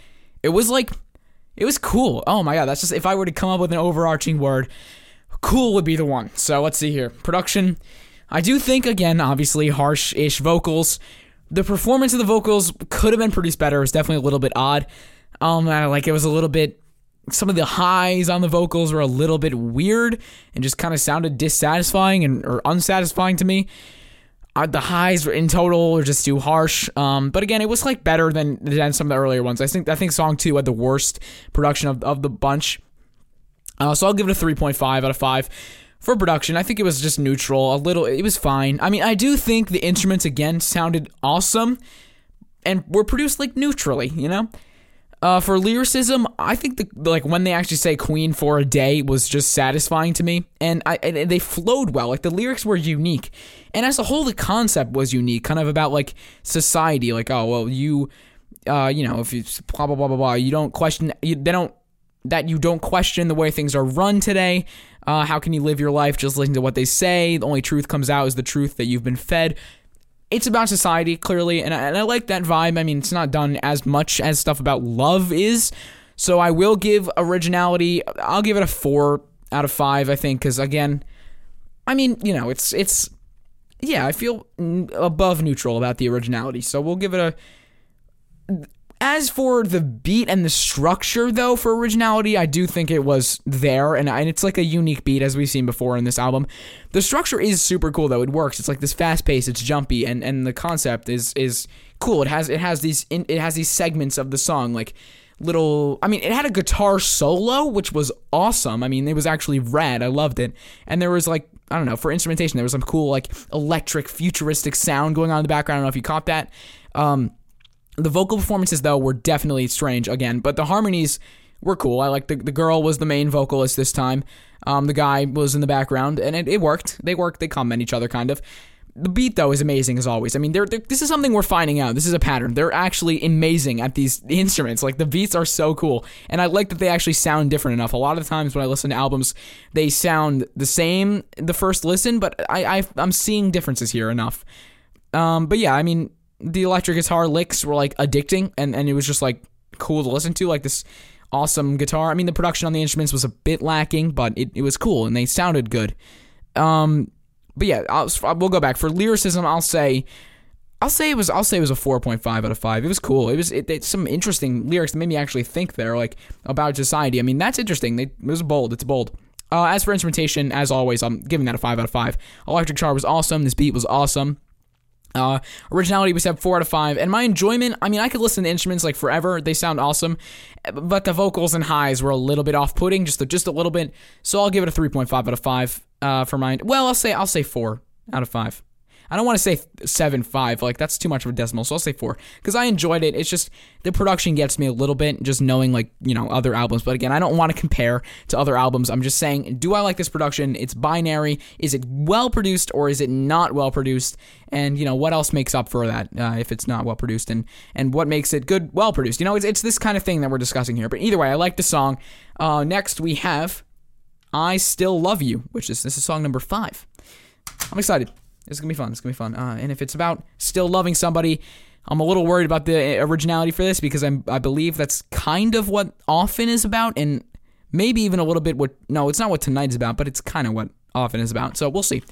It was like it was cool. Oh my god, that's just if I were to come up with an overarching word, cool would be the one. So let's see here. Production. I do think again, obviously harsh-ish vocals. The performance of the vocals could have been produced better. It was definitely a little bit odd. Um, like it was a little bit. Some of the highs on the vocals were a little bit weird and just kind of sounded dissatisfying and or unsatisfying to me. The highs in total were just too harsh. Um, but again, it was like better than than some of the earlier ones. I think I think song two had the worst production of, of the bunch. Uh, so I'll give it a 3.5 out of 5 for production. I think it was just neutral, a little. It was fine. I mean, I do think the instruments again sounded awesome and were produced like neutrally. You know. Uh, for lyricism, I think the like when they actually say "Queen for a day" was just satisfying to me, and I and they flowed well. Like the lyrics were unique, and as a whole, the concept was unique. Kind of about like society, like oh well, you, uh, you know, if you blah blah blah blah blah, you don't question, you, they don't that you don't question the way things are run today. Uh, how can you live your life just listening to what they say? The only truth comes out is the truth that you've been fed it's about society clearly and I, and I like that vibe. I mean it's not done as much as stuff about love is. So i will give originality i'll give it a four out of five i think because again i mean you know it's it's yeah i feel above neutral about the originality. So we'll give it a as for the beat and the structure, though, for originality, I do think it was there, and, and it's like a unique beat as we've seen before in this album. The structure is super cool, though. It works. It's like this fast pace. It's jumpy, and, and the concept is is cool. It has it has these it has these segments of the song, like little. I mean, it had a guitar solo, which was awesome. I mean, it was actually rad. I loved it, and there was like I don't know for instrumentation, there was some cool like electric futuristic sound going on in the background. I don't know if you caught that. Um, the vocal performances though were definitely strange again, but the harmonies were cool. I like the the girl was the main vocalist this time. Um, the guy was in the background, and it, it worked. They worked. They complement each other kind of. The beat though is amazing as always. I mean, they're, they're, this is something we're finding out. This is a pattern. They're actually amazing at these instruments. Like the beats are so cool, and I like that they actually sound different enough. A lot of times when I listen to albums, they sound the same the first listen, but I, I I'm seeing differences here enough. Um, but yeah, I mean, the electric guitar licks were like addicting, and, and it was just like cool to listen to, like this awesome guitar. I mean, the production on the instruments was a bit lacking, but it, it was cool and they sounded good. Um, but yeah, I'll, we'll go back for lyricism. I'll say, I'll say it was, I'll say it was a four point five out of five. It was cool. It was, it, some interesting lyrics that made me actually think there, like about society. I mean, that's interesting. They, it was bold. It's bold. Uh, as for instrumentation, as always, I'm giving that a five out of five. Electric guitar was awesome. This beat was awesome. Uh, originality was at four out of five, and my enjoyment. I mean, I could listen to instruments like forever; they sound awesome, but the vocals and highs were a little bit off-putting, just a, just a little bit. So I'll give it a three point five out of five uh, for mine. Well, I'll say I'll say four out of five. I don't want to say seven five, like that's too much of a decimal. So I'll say four because I enjoyed it. It's just the production gets me a little bit, just knowing like you know other albums. But again, I don't want to compare to other albums. I'm just saying, do I like this production? It's binary. Is it well produced or is it not well produced? And you know what else makes up for that uh, if it's not well produced, and and what makes it good, well produced? You know, it's it's this kind of thing that we're discussing here. But either way, I like the song. Uh, next we have "I Still Love You," which is this is song number five. I'm excited. It's gonna be fun. It's gonna be fun. Uh, and if it's about still loving somebody, I'm a little worried about the originality for this because I'm I believe that's kind of what often is about, and maybe even a little bit what. No, it's not what tonight's about, but it's kind of what often is about. So we'll see.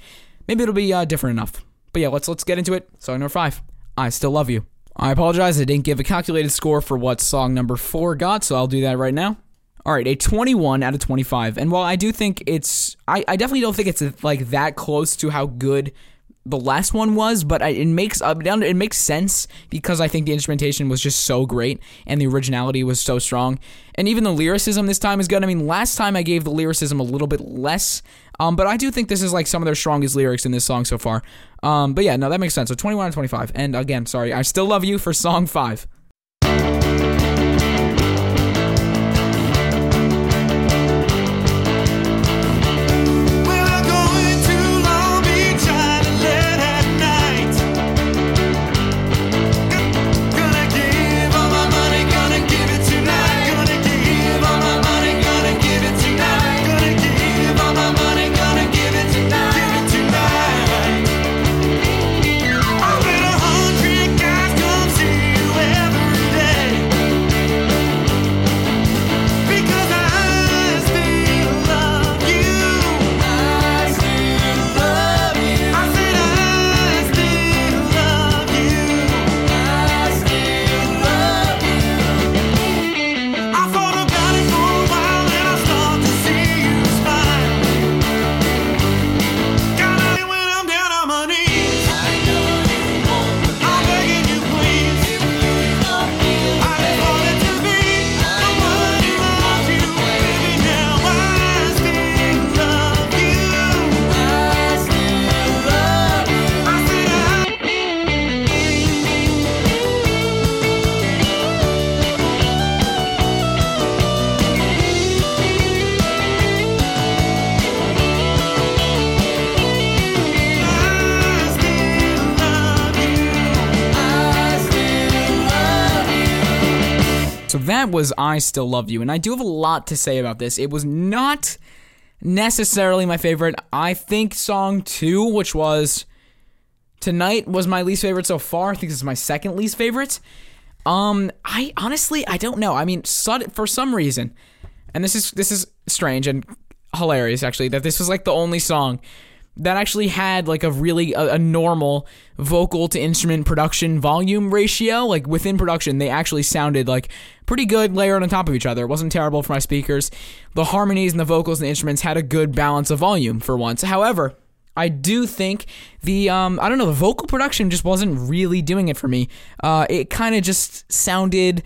Maybe it'll be uh, different enough. But yeah, let's let's get into it. Song number five. I still love you. I apologize. I didn't give a calculated score for what song number four got, so I'll do that right now. All right, a 21 out of 25. And while I do think it's, I, I definitely don't think it's like that close to how good the last one was, but I, it makes uh, it makes sense because I think the instrumentation was just so great and the originality was so strong, and even the lyricism this time is good. I mean, last time I gave the lyricism a little bit less, um, but I do think this is like some of their strongest lyrics in this song so far. Um, but yeah, no, that makes sense. So 21 and 25, and again, sorry, I still love you for song five. Was I Still Love You. And I do have a lot to say about this. It was not necessarily my favorite. I think song two, which was Tonight, was my least favorite so far. I think this is my second least favorite. Um, I honestly, I don't know. I mean, for some reason, and this is this is strange and hilarious actually that this was like the only song that actually had like a really a, a normal vocal to instrument production volume ratio like within production they actually sounded like pretty good layered on top of each other. It wasn't terrible for my speakers. The harmonies and the vocals and the instruments had a good balance of volume for once. However I do think the um I don't know the vocal production just wasn't really doing it for me. Uh, it kind of just sounded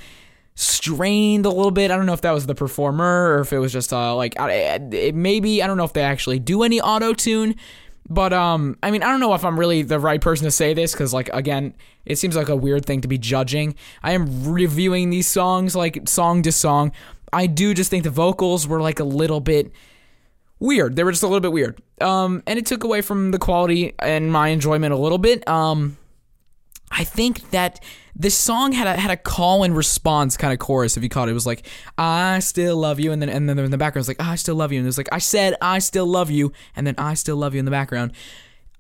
strained a little bit. I don't know if that was the performer or if it was just uh like maybe I don't know if they actually do any auto tune. But um, I mean, I don't know if I'm really the right person to say this because, like, again, it seems like a weird thing to be judging. I am reviewing these songs like song to song. I do just think the vocals were like a little bit weird. They were just a little bit weird. Um, and it took away from the quality and my enjoyment a little bit. Um, I think that this song had a had a call and response kind of chorus. If you caught it, it was like "I still love you," and then and then in the background was like "I still love you," and it was like "I said I still love you," and then "I still love you" in the background.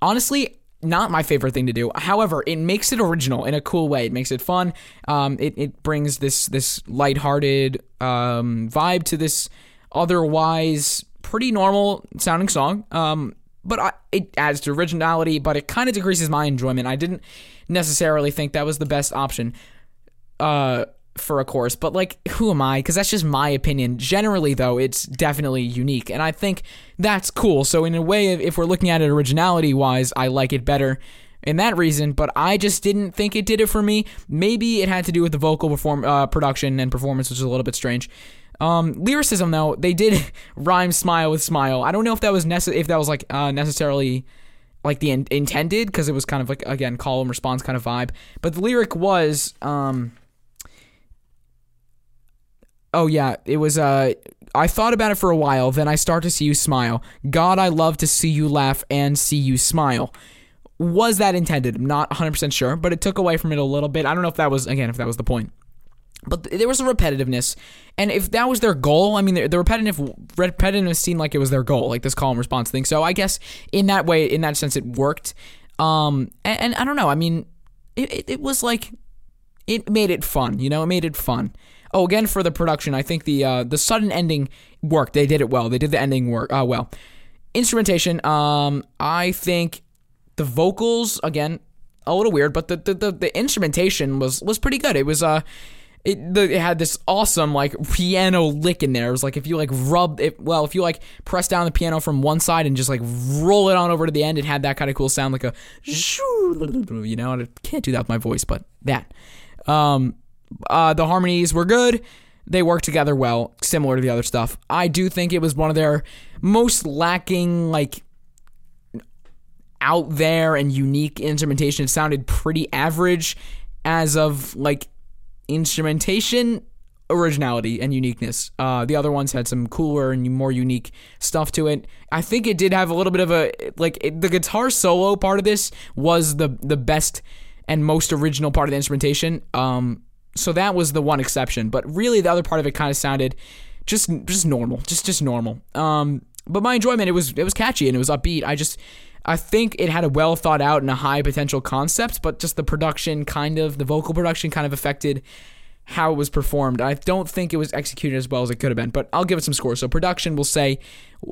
Honestly, not my favorite thing to do. However, it makes it original in a cool way. It makes it fun. Um, it it brings this this lighthearted um, vibe to this otherwise pretty normal sounding song. Um, but I, it adds to originality, but it kind of decreases my enjoyment. I didn't necessarily think that was the best option uh, for a course, but like, who am I? Because that's just my opinion. Generally, though, it's definitely unique, and I think that's cool. So, in a way, if- we're looking at it originality wise, I like it better in that reason. But I just didn't think it did it for me. Maybe it had to do with the vocal perform uh, production and performance, which is a little bit strange. Um, lyricism though, they did rhyme smile with smile. I don't know if that was necess- if that was like uh, necessarily like the in- intended because it was kind of like again call and response kind of vibe. But the lyric was um Oh yeah, it was uh I thought about it for a while, then I start to see you smile. God, I love to see you laugh and see you smile. Was that intended? I'm not 100% sure, but it took away from it a little bit. I don't know if that was again if that was the point but there was a repetitiveness. And if that was their goal i mean the, the repetitive repetitiveness seemed like it was their goal like this call and response thing. So i guess in that way in that sense it worked. Um and, and i don't know i mean it, it, it was like it made it fun you know it made it fun. Oh again for the production i think the uh the sudden ending worked. They did it well. They did the ending work uh well. Instrumentation um i think the vocals again a little weird but the the, the, the instrumentation was was pretty good. It was uh it, the, it had this awesome like piano lick in there. It was like if you like rub it, well, if you like press down the piano from one side and just like roll it on over to the end, it had that kind of cool sound, like a you know. And I can't do that with my voice, but that. Um, uh, the harmonies were good. They worked together well, similar to the other stuff. I do think it was one of their most lacking, like out there and unique instrumentation. It sounded pretty average as of like instrumentation, originality, and uniqueness. Uh, the other ones had some cooler and more unique stuff to it. I think it did have a little bit of a like it, the guitar solo part of this was the the best and most original part of the instrumentation. Um, so that was the one exception, but really the other part of it kind of sounded just just normal, just just normal. Um, but my enjoyment it was it was catchy and it was upbeat. I just I think it had a well thought out and a high potential concept, but just the production kind of the vocal production kind of affected how it was performed. I don't think it was executed as well as it could have been, but I'll give it some scores. So production, we'll say,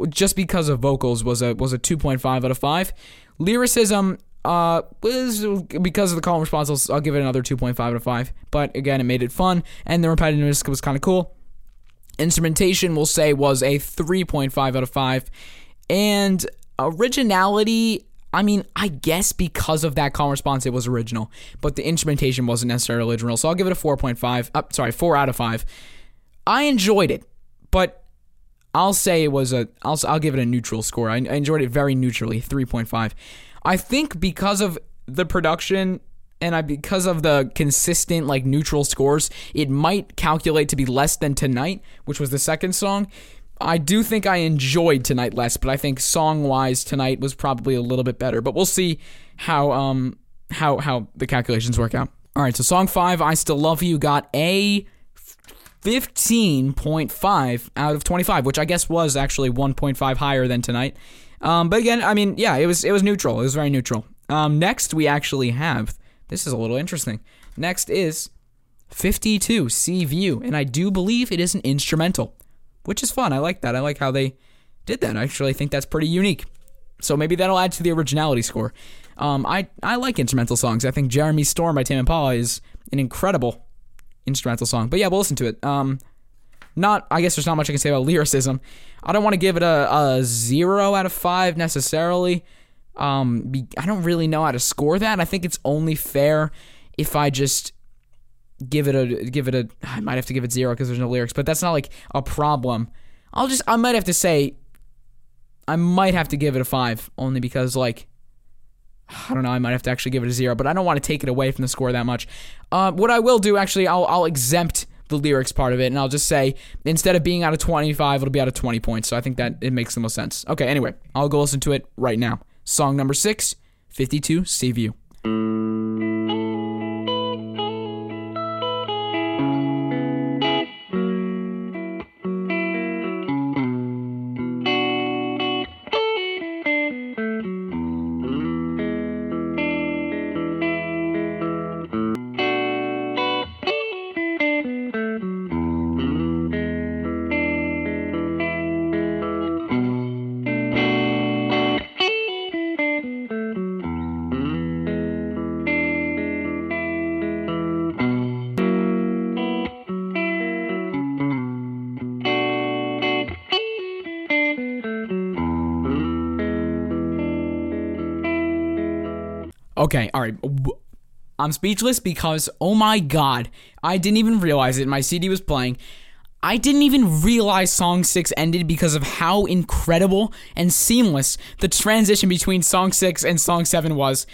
just because of vocals, was a was a two point five out of five. Lyricism, uh, was because of the call and response. I'll, I'll give it another two point five out of five. But again, it made it fun, and the repetitiveness was kind of cool. Instrumentation, we'll say, was a three point five out of five, and originality. I mean, I guess because of that and response, it was original, but the instrumentation wasn't necessarily original. So I'll give it a 4.5. Uh, sorry, 4 out of 5. I enjoyed it, but I'll say it was a. I'll I'll give it a neutral score. I, I enjoyed it very neutrally, 3.5. I think because of the production and I because of the consistent like neutral scores, it might calculate to be less than tonight, which was the second song. I do think I enjoyed tonight less, but I think song wise tonight was probably a little bit better. But we'll see how um how how the calculations work out. All right, so song five, I still love you, got a 15.5 out of 25, which I guess was actually 1.5 higher than tonight. Um, but again, I mean, yeah, it was it was neutral. It was very neutral. Um, next, we actually have this is a little interesting. Next is 52 C View, and I do believe it is an instrumental, which is fun. I like that. I like how they did that. I actually think that's pretty unique. So maybe that'll add to the originality score. Um, I I like instrumental songs. I think Jeremy Storm by Tame Impala is an incredible instrumental song. But yeah, we'll listen to it. Um, not I guess there's not much I can say about lyricism. I don't want to give it a, a zero out of five necessarily. Um, I don't really know how to score that. I think it's only fair if I just give it a give it a. I might have to give it zero because there's no lyrics, but that's not like a problem. I'll just I might have to say I might have to give it a five only because like I don't know. I might have to actually give it a zero, but I don't want to take it away from the score that much. Uh, what I will do actually, I'll I'll exempt the lyrics part of it, and I'll just say instead of being out of 25, it'll be out of 20 points. So I think that it makes the most sense. Okay. Anyway, I'll go listen to it right now. Song number six, 52, Sea View. Okay, all right. I'm speechless because oh my god, I didn't even realize it. My CD was playing. I didn't even realize song 6 ended because of how incredible and seamless the transition between song 6 and song 7 was.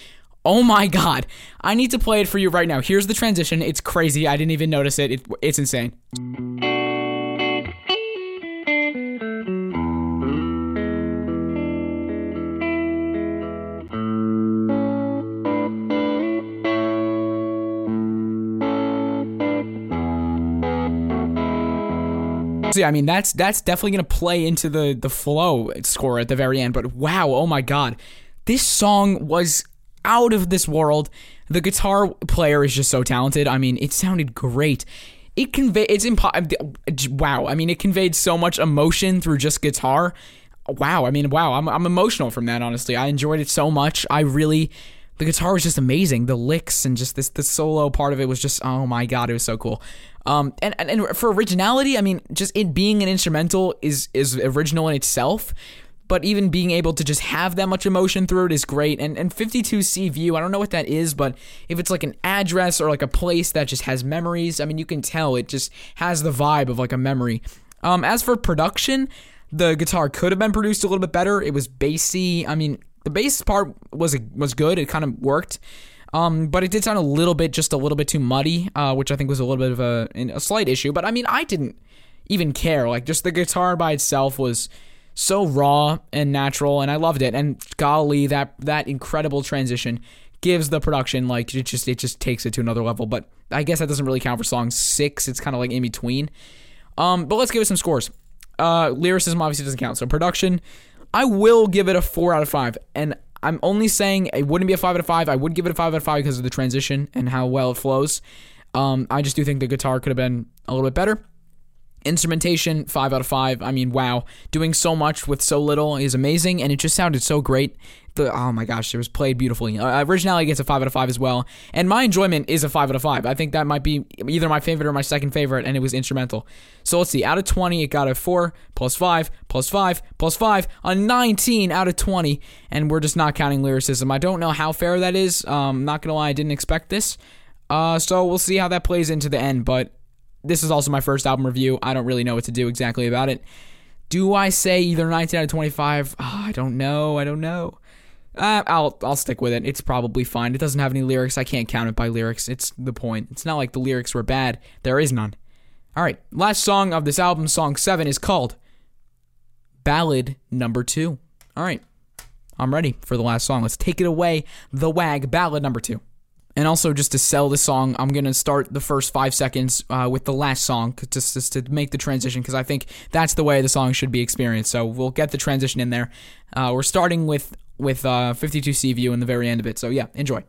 Oh my god. I need to play it for you right now. Here's the transition. It's crazy. I didn't even notice it. it it's insane. So I mean that's that's definitely gonna play into the the flow score at the very end. But wow, oh my god, this song was out of this world. The guitar player is just so talented. I mean, it sounded great. It convey it's impo- wow. I mean, it conveyed so much emotion through just guitar. Wow. I mean, wow. I'm I'm emotional from that. Honestly, I enjoyed it so much. I really. The guitar was just amazing. The licks and just this the solo part of it was just oh my god, it was so cool. Um, and, and and for originality, I mean, just it being an instrumental is is original in itself. But even being able to just have that much emotion through it is great. And and 52C view, I don't know what that is, but if it's like an address or like a place that just has memories, I mean, you can tell it just has the vibe of like a memory. Um, as for production, the guitar could have been produced a little bit better. It was bassy. I mean, the bass part was was good. It kind of worked. Um, but it did sound a little bit, just a little bit too muddy, uh, which I think was a little bit of a, a slight issue. But I mean, I didn't even care. Like, just the guitar by itself was so raw and natural, and I loved it. And golly, that that incredible transition gives the production like it just it just takes it to another level. But I guess that doesn't really count for song six. It's kind of like in between. Um, but let's give it some scores. Uh, lyricism obviously doesn't count. So production, I will give it a four out of five, and I'm only saying it wouldn't be a five out of five. I would give it a five out of five because of the transition and how well it flows. Um, I just do think the guitar could have been a little bit better. Instrumentation, five out of five. I mean, wow, doing so much with so little is amazing, and it just sounded so great. The oh my gosh, it was played beautifully. Uh, originality gets a five out of five as well, and my enjoyment is a five out of five. I think that might be either my favorite or my second favorite, and it was instrumental. So let's see, out of twenty, it got a four plus five plus five plus five, a nineteen out of twenty, and we're just not counting lyricism. I don't know how fair that is. Um, not gonna lie, I didn't expect this. Uh, so we'll see how that plays into the end, but this is also my first album review. I don't really know what to do exactly about it. Do I say either 19 out of 25? Oh, I don't know. I don't know. Uh, I'll I'll stick with it. It's probably fine. It doesn't have any lyrics. I can't count it by lyrics. It's the point. It's not like the lyrics were bad. There is none. All right. Last song of this album, song 7 is called Ballad Number 2. All right. I'm ready for the last song. Let's take it away. The Wag Ballad Number 2. And also, just to sell the song, I'm gonna start the first five seconds uh, with the last song just, just to make the transition, because I think that's the way the song should be experienced. So we'll get the transition in there. Uh, we're starting with with uh, 52 C view in the very end of it. So yeah, enjoy.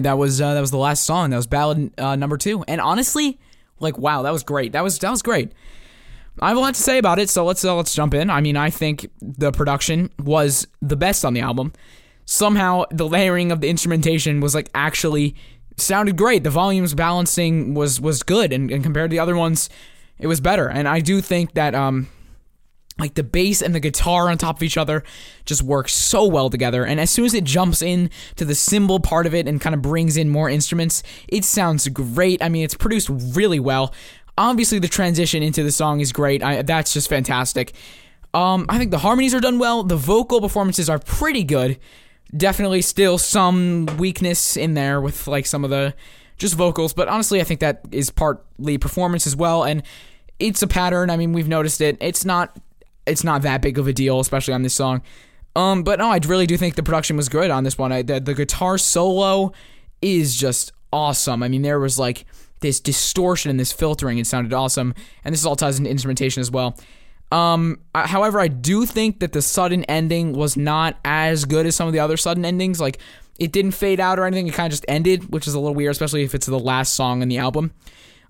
That was uh, that was the last song. That was ballad uh, number two. And honestly, like wow, that was great. That was that was great. I have a lot to say about it, so let's uh, let's jump in. I mean, I think the production was the best on the album. Somehow, the layering of the instrumentation was like actually sounded great. The volumes balancing was was good, and, and compared to the other ones, it was better. And I do think that um, like the bass and the guitar on top of each other just work so well together. And as soon as it jumps in to the cymbal part of it and kind of brings in more instruments it sounds great. I mean it's produced really well. Obviously the transition into the song is great. I, that's just fantastic. Um, i think the harmonies are done well. The vocal performances are pretty good. Definitely still some weakness in there with like some of the just vocals but honestly i think that is partly performance as well. And it's a pattern. I mean we've noticed it. It's not it's not that big of a deal especially on this song. Um but no i really do think the production was good on this one. I, the, the guitar solo is just awesome. I mean there was like this distortion and this filtering. It sounded awesome. And this all ties into instrumentation as well. Um, I- however, I do think that the sudden ending was not as good as some of the other sudden endings. Like, it didn't fade out or anything; it kind of just ended, which is a little weird, especially if it's the last song in the album.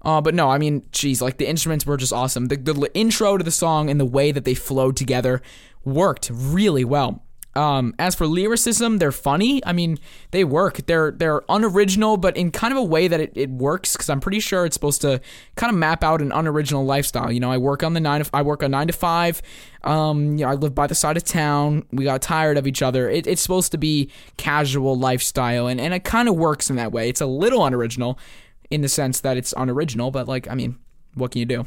Uh, but no, I mean, geez, like the instruments were just awesome. The, the intro to the song and the way that they flowed together worked really well. Um, as for lyricism, they're funny. I mean, they work. They're they're unoriginal, but in kind of a way that it, it works. Because I'm pretty sure it's supposed to kind of map out an unoriginal lifestyle. You know, I work on the nine. To, I work on nine to five. Um, you know, I live by the side of town. We got tired of each other. It, it's supposed to be casual lifestyle, and and it kind of works in that way. It's a little unoriginal, in the sense that it's unoriginal, but like, I mean, what can you do?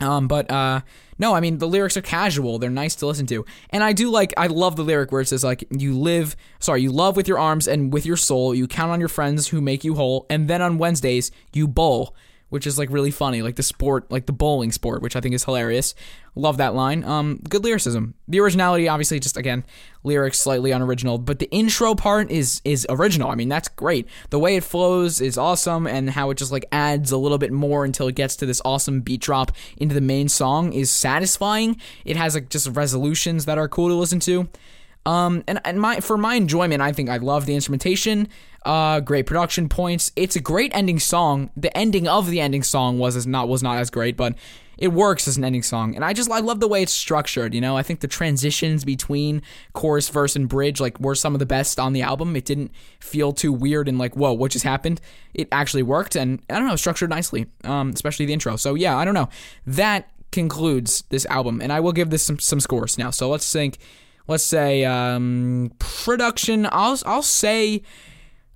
Um, but uh, no, I mean the lyrics are casual. They're nice to listen to, and I do like. I love the lyric where it says like, "You live, sorry, you love with your arms and with your soul. You count on your friends who make you whole, and then on Wednesdays you bowl." Which is like really funny, like the sport, like the bowling sport, which I think is hilarious. Love that line. Um, good lyricism. The originality, obviously, just again, lyrics slightly unoriginal, but the intro part is is original. I mean, that's great. The way it flows is awesome, and how it just like adds a little bit more until it gets to this awesome beat drop into the main song is satisfying. It has like just resolutions that are cool to listen to. Um, and, and my for my enjoyment, I think I love the instrumentation. Uh, great production points. It's a great ending song. The ending of the ending song was is not was not as great, but it works as an ending song. And I just I love the way it's structured, you know? I think the transitions between chorus, verse, and bridge like were some of the best on the album. It didn't feel too weird and like, whoa, what just happened? It actually worked and I don't know, structured nicely. Um, especially the intro. So yeah, I don't know. That concludes this album, and I will give this some, some scores now. So let's think. Let's say um, production. I'll I'll say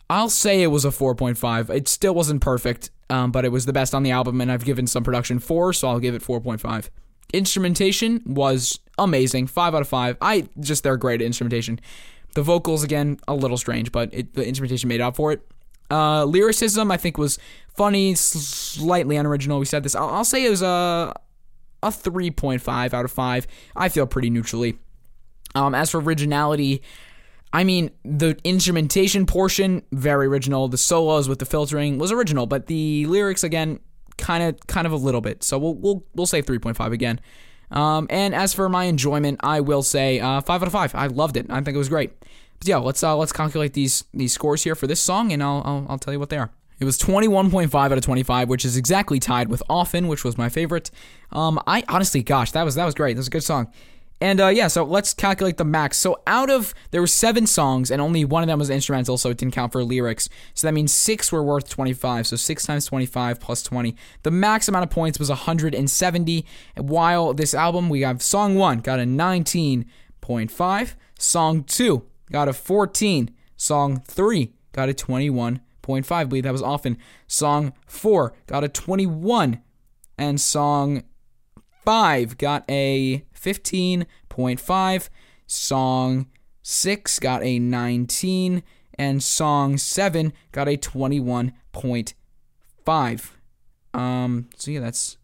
I'll say it was a 4.5. It still wasn't perfect, um, but it was the best on the album, and I've given some production four, so I'll give it 4.5. Instrumentation was amazing, five out of five. I just they're great at instrumentation. The vocals again a little strange, but it, the instrumentation made up for it. Uh, lyricism I think was funny, slightly unoriginal. We said this. I'll, I'll say it was a a 3.5 out of five. I feel pretty neutrally. Um, as for originality, I mean, the instrumentation portion very original. The solos with the filtering was original, but the lyrics again, kind of, kind of a little bit. So we'll we'll we'll say 3.5 again. Um, and as for my enjoyment, I will say uh, five out of five. I loved it. I think it was great. But yeah, let's uh, let's calculate these these scores here for this song, and I'll I'll, I'll tell you what they are. It was 21.5 out of 25, which is exactly tied with Often, which was my favorite. Um, I honestly, gosh, that was that was great. That was a good song. And uh, yeah, so let's calculate the max. So out of there were seven songs, and only one of them was instrumental, so it didn't count for lyrics. So that means six were worth 25. So six times 25 plus 20. The max amount of points was 170. While this album, we have song one got a 19.5, song two got a 14, song three got a 21.5. I believe that was often. Song four got a 21, and song 5 got a 15.5. Song 6 got a 19. And song 7 got a 21.5. Um, so yeah, that's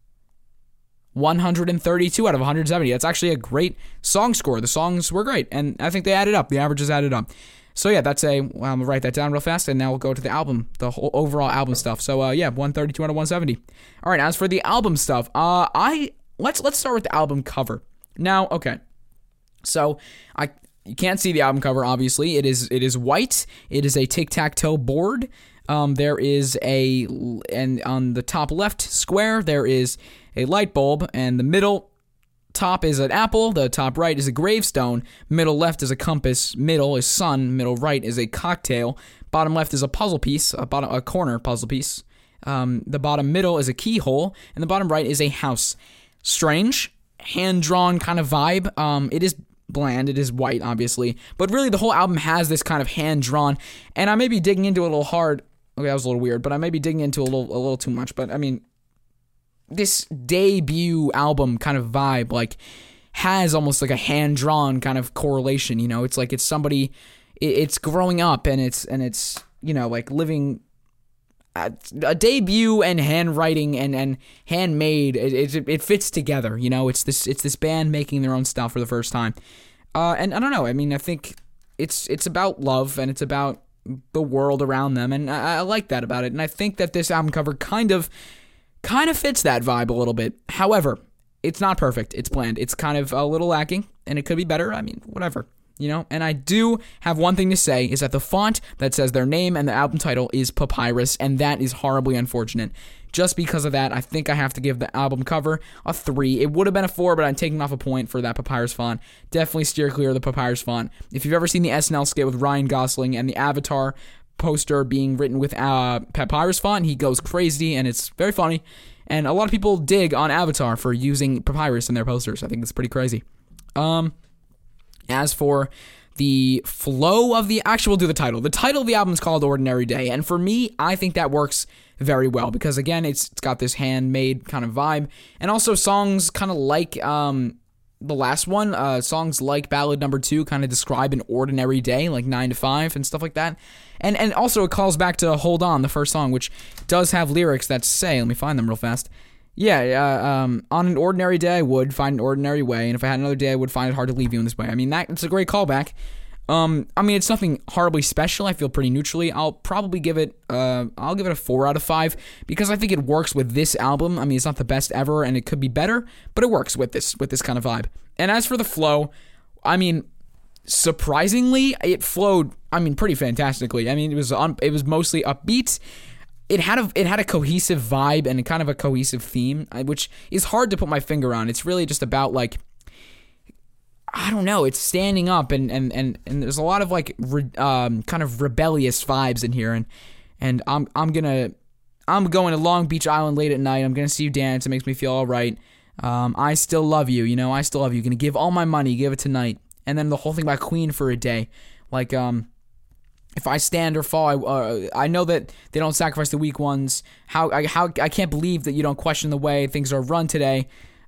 132 out of 170. That's actually a great song score. The songs were great, and I think they added up. The averages added up. So yeah, that's a. I'm gonna write that down real fast, and now we'll go to the album, the whole overall album stuff. So uh, yeah, 132 out of 170. All right, as for the album stuff, uh, I let's let's start with the album cover. Now, okay, so I you can't see the album cover. Obviously, it is it is white. It is a tic tac toe board. Um, there is a and on the top left square there is a light bulb, and the middle top is an apple, the top right is a gravestone, middle left is a compass, middle is sun, middle right is a cocktail, bottom left is a puzzle piece, a bottom a corner puzzle piece. Um, the bottom middle is a keyhole, and the bottom right is a house. Strange, hand drawn kind of vibe. Um, it is bland, it is white, obviously, but really the whole album has this kind of hand drawn, and I may be digging into it a little hard. Okay, that was a little weird, but I may be digging into a little a little too much. But I mean, this debut album kind of vibe like has almost like a hand drawn kind of correlation you know it's like it's somebody it- it's growing up and it's and it's you know like living a, debut and handwriting and and handmade it, it, it fits together you know it's this it's this band making their own stuff for the first time uh and i don't know i mean i think it's it's about love and it's about the world around them and I, I like that about it and i think that this album cover kind of kind of fits that vibe a little bit. However, it's not perfect. It's bland. It's kind of a little lacking, and it could be better. I mean, whatever. You know, and I do have one thing to say is that the font that says their name and the album title is Papyrus, and that is horribly unfortunate. Just because of that, I think I have to give the album cover a three. It would have been a four, but I'm taking off a point for that Papyrus font. Definitely steer clear of the Papyrus font. If you've ever seen the SNL skit with Ryan Gosling and the Avatar poster being written with uh, Papyrus font, he goes crazy, and it's very funny. And a lot of people dig on Avatar for using Papyrus in their posters. I think it's pretty crazy. Um, as for the flow of the actual, we'll do the title. The title of the album is called Ordinary Day, and for me, I think that works very well because again, it's it's got this handmade kind of vibe, and also songs kind of like um the last one, uh, songs like Ballad Number Two kind of describe an ordinary day, like nine to five and stuff like that. And and also it calls back to Hold On, the first song, which does have lyrics that say, let me find them real fast. Yeah, uh, um, on an ordinary day, I would find an ordinary way, and if I had another day, I would find it hard to leave you in this way. I mean, that it's a great callback. Um, I mean, it's nothing horribly special. I feel pretty neutrally. I'll probably give it, uh, I'll give it a four out of five because I think it works with this album. I mean, it's not the best ever, and it could be better, but it works with this with this kind of vibe. And as for the flow, I mean, surprisingly, it flowed. I mean, pretty fantastically. I mean, it was on. It was mostly upbeat. It had a it had a cohesive vibe and kind of a cohesive theme, which is hard to put my finger on. It's really just about like I don't know. It's standing up and and and, and there's a lot of like re, um, kind of rebellious vibes in here, and and I'm I'm gonna I'm going to Long Beach Island late at night. I'm gonna see you dance. It makes me feel all right. Um, I still love you. You know, I still love you. Gonna give all my money. Give it tonight. And then the whole thing about Queen for a day, like um if I stand or fall, I, uh, I know that they don't sacrifice the weak ones. How I how I can't believe that you don't question the way things are run today.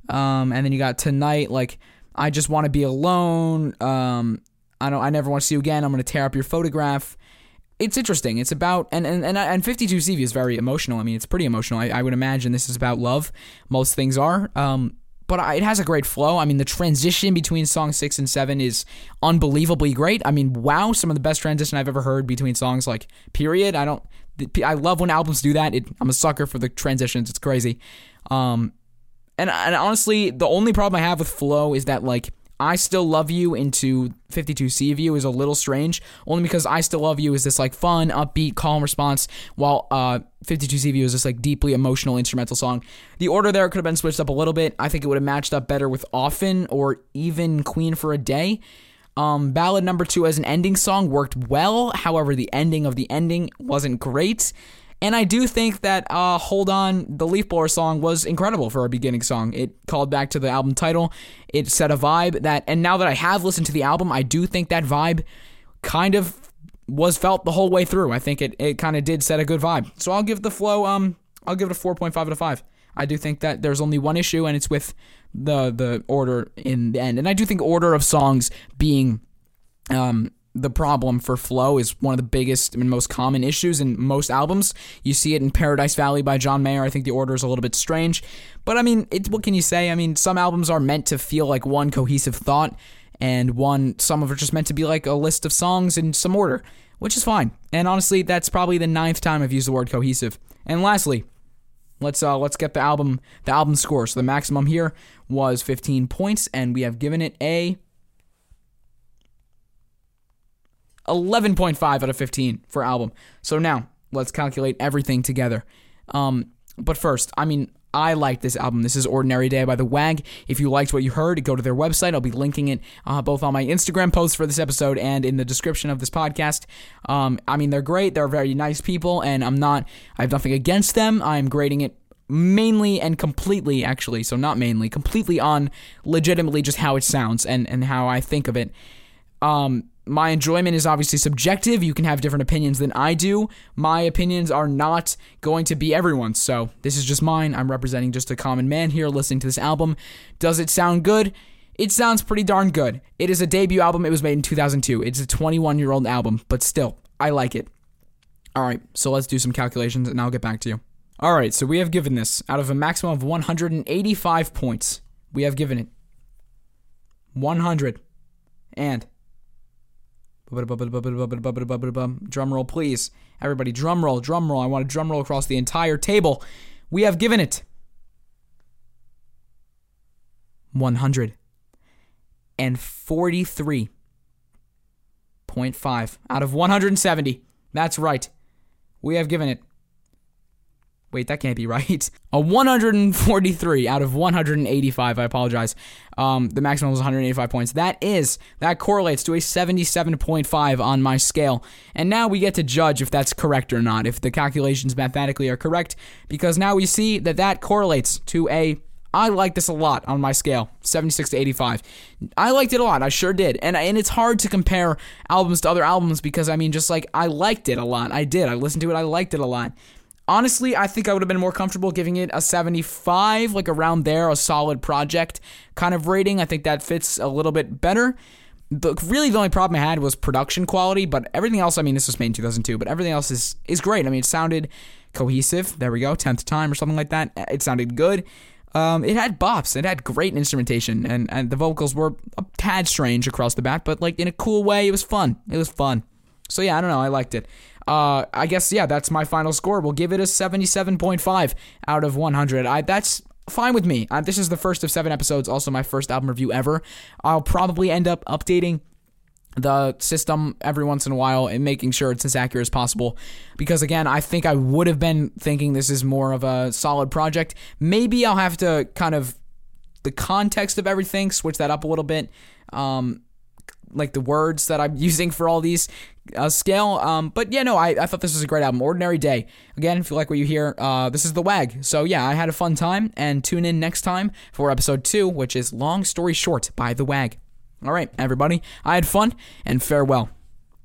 Um, and then you got tonight, like I just want to be alone. Um, I don't. I never want to see you again. I'm gonna tear up your photograph. It's interesting. It's about and and and, and 52 CV is very emotional. I mean, it's pretty emotional. I, I would imagine this is about love. Most things are. Um, but it has a great flow. I mean, the transition between song six and seven is unbelievably great. I mean, wow, some of the best transition I've ever heard between songs. Like, period. I don't. I love when albums do that. It, I'm a sucker for the transitions. It's crazy. Um, and and honestly, the only problem I have with flow is that like I still love you into 52C of you is a little strange, only because I still love you is this like fun, upbeat, calm response, while uh 52C of you is this like deeply emotional instrumental song. The order there could have been switched up a little bit. I think it would have matched up better with Often or even Queen for a Day. Um, ballad number two as an ending song worked well. However, the ending of the ending wasn't great. And I do think that uh, Hold On, the Leaf Blower song, was incredible for a beginning song. It called back to the album title. It set a vibe that, and now that I have listened to the album, I do think that vibe kind of was felt the whole way through. I think it, it kind of did set a good vibe. So I'll give the flow, um, I'll give it a 4.5 out of 5. I do think that there's only one issue, and it's with the the order in the end. And I do think order of songs being um, the problem for flow is one of the biggest and most common issues in most albums. You see it in Paradise Valley by John Mayer. I think the order is a little bit strange, but I mean, it, what can you say? I mean, some albums are meant to feel like one cohesive thought, and one some of are just meant to be like a list of songs in some order, which is fine. And honestly, that's probably the ninth time I've used the word cohesive. And lastly, Let's uh let's get the album the album score. So the maximum here was 15 points and we have given it a 11.5 out of 15 for album. So now, let's calculate everything together. Um but first, I mean I like this album. This is Ordinary Day by The Wag. If you liked what you heard, go to their website. I'll be linking it uh, both on my Instagram post for this episode and in the description of this podcast. Um, I mean, they're great. They're very nice people, and I'm not, I have nothing against them. I'm grading it mainly and completely, actually, so not mainly, completely on legitimately just how it sounds and, and how I think of it. Um, my enjoyment is obviously subjective. You can have different opinions than I do. My opinions are not going to be everyone's. So this is just mine. I'm representing just a common man here listening to this album. Does it sound good? It sounds pretty darn good. It is a debut album. It was made in 2002. It's a 21 year old album, but still, I like it. All right, so let's do some calculations and I'll get back to you. All right, so we have given this out of a maximum of 185 points. We have given it 100 and Drum roll, please. Everybody, drum roll, drum roll. I want a drum roll across the entire table. We have given it 143.5 out of 170. That's right. We have given it. Wait, that can't be right. A 143 out of 185. I apologize. Um, the maximum was 185 points. That is, that correlates to a 77.5 on my scale. And now we get to judge if that's correct or not, if the calculations mathematically are correct, because now we see that that correlates to a I like this a lot on my scale, 76 to 85. I liked it a lot. I sure did. And and it's hard to compare albums to other albums because I mean just like I liked it a lot. I did. I listened to it. I liked it a lot. Honestly, I think I would have been more comfortable giving it a 75, like around there, a solid project kind of rating. I think that fits a little bit better. The, really, the only problem I had was production quality, but everything else, I mean, this was made in 2002, but everything else is, is great. I mean, it sounded cohesive. There we go, 10th time or something like that. It sounded good. Um, it had bops. It had great instrumentation, and, and the vocals were a tad strange across the bat, but like in a cool way. It was fun. It was fun. So yeah, I don't know. I liked it. Uh, I guess yeah, that's my final score. We'll give it a 77.5 out of 100. I that's fine with me. This is the first of seven episodes. Also, my first album review ever. I'll probably end up updating the system every once in a while and making sure it's as accurate as possible. Because again, I think I would have been thinking this is more of a solid project. Maybe I'll have to kind of the context of everything, switch that up a little bit. Um, like the words that I'm using for all these uh, scale. Um, but yeah, no, I, I thought this was a great album. Ordinary Day. Again, if you like what you hear, uh, this is the WAG. So yeah, I had a fun time, and tune in next time for episode two, which is Long Story Short by the WAG. All right, everybody, I had fun, and farewell.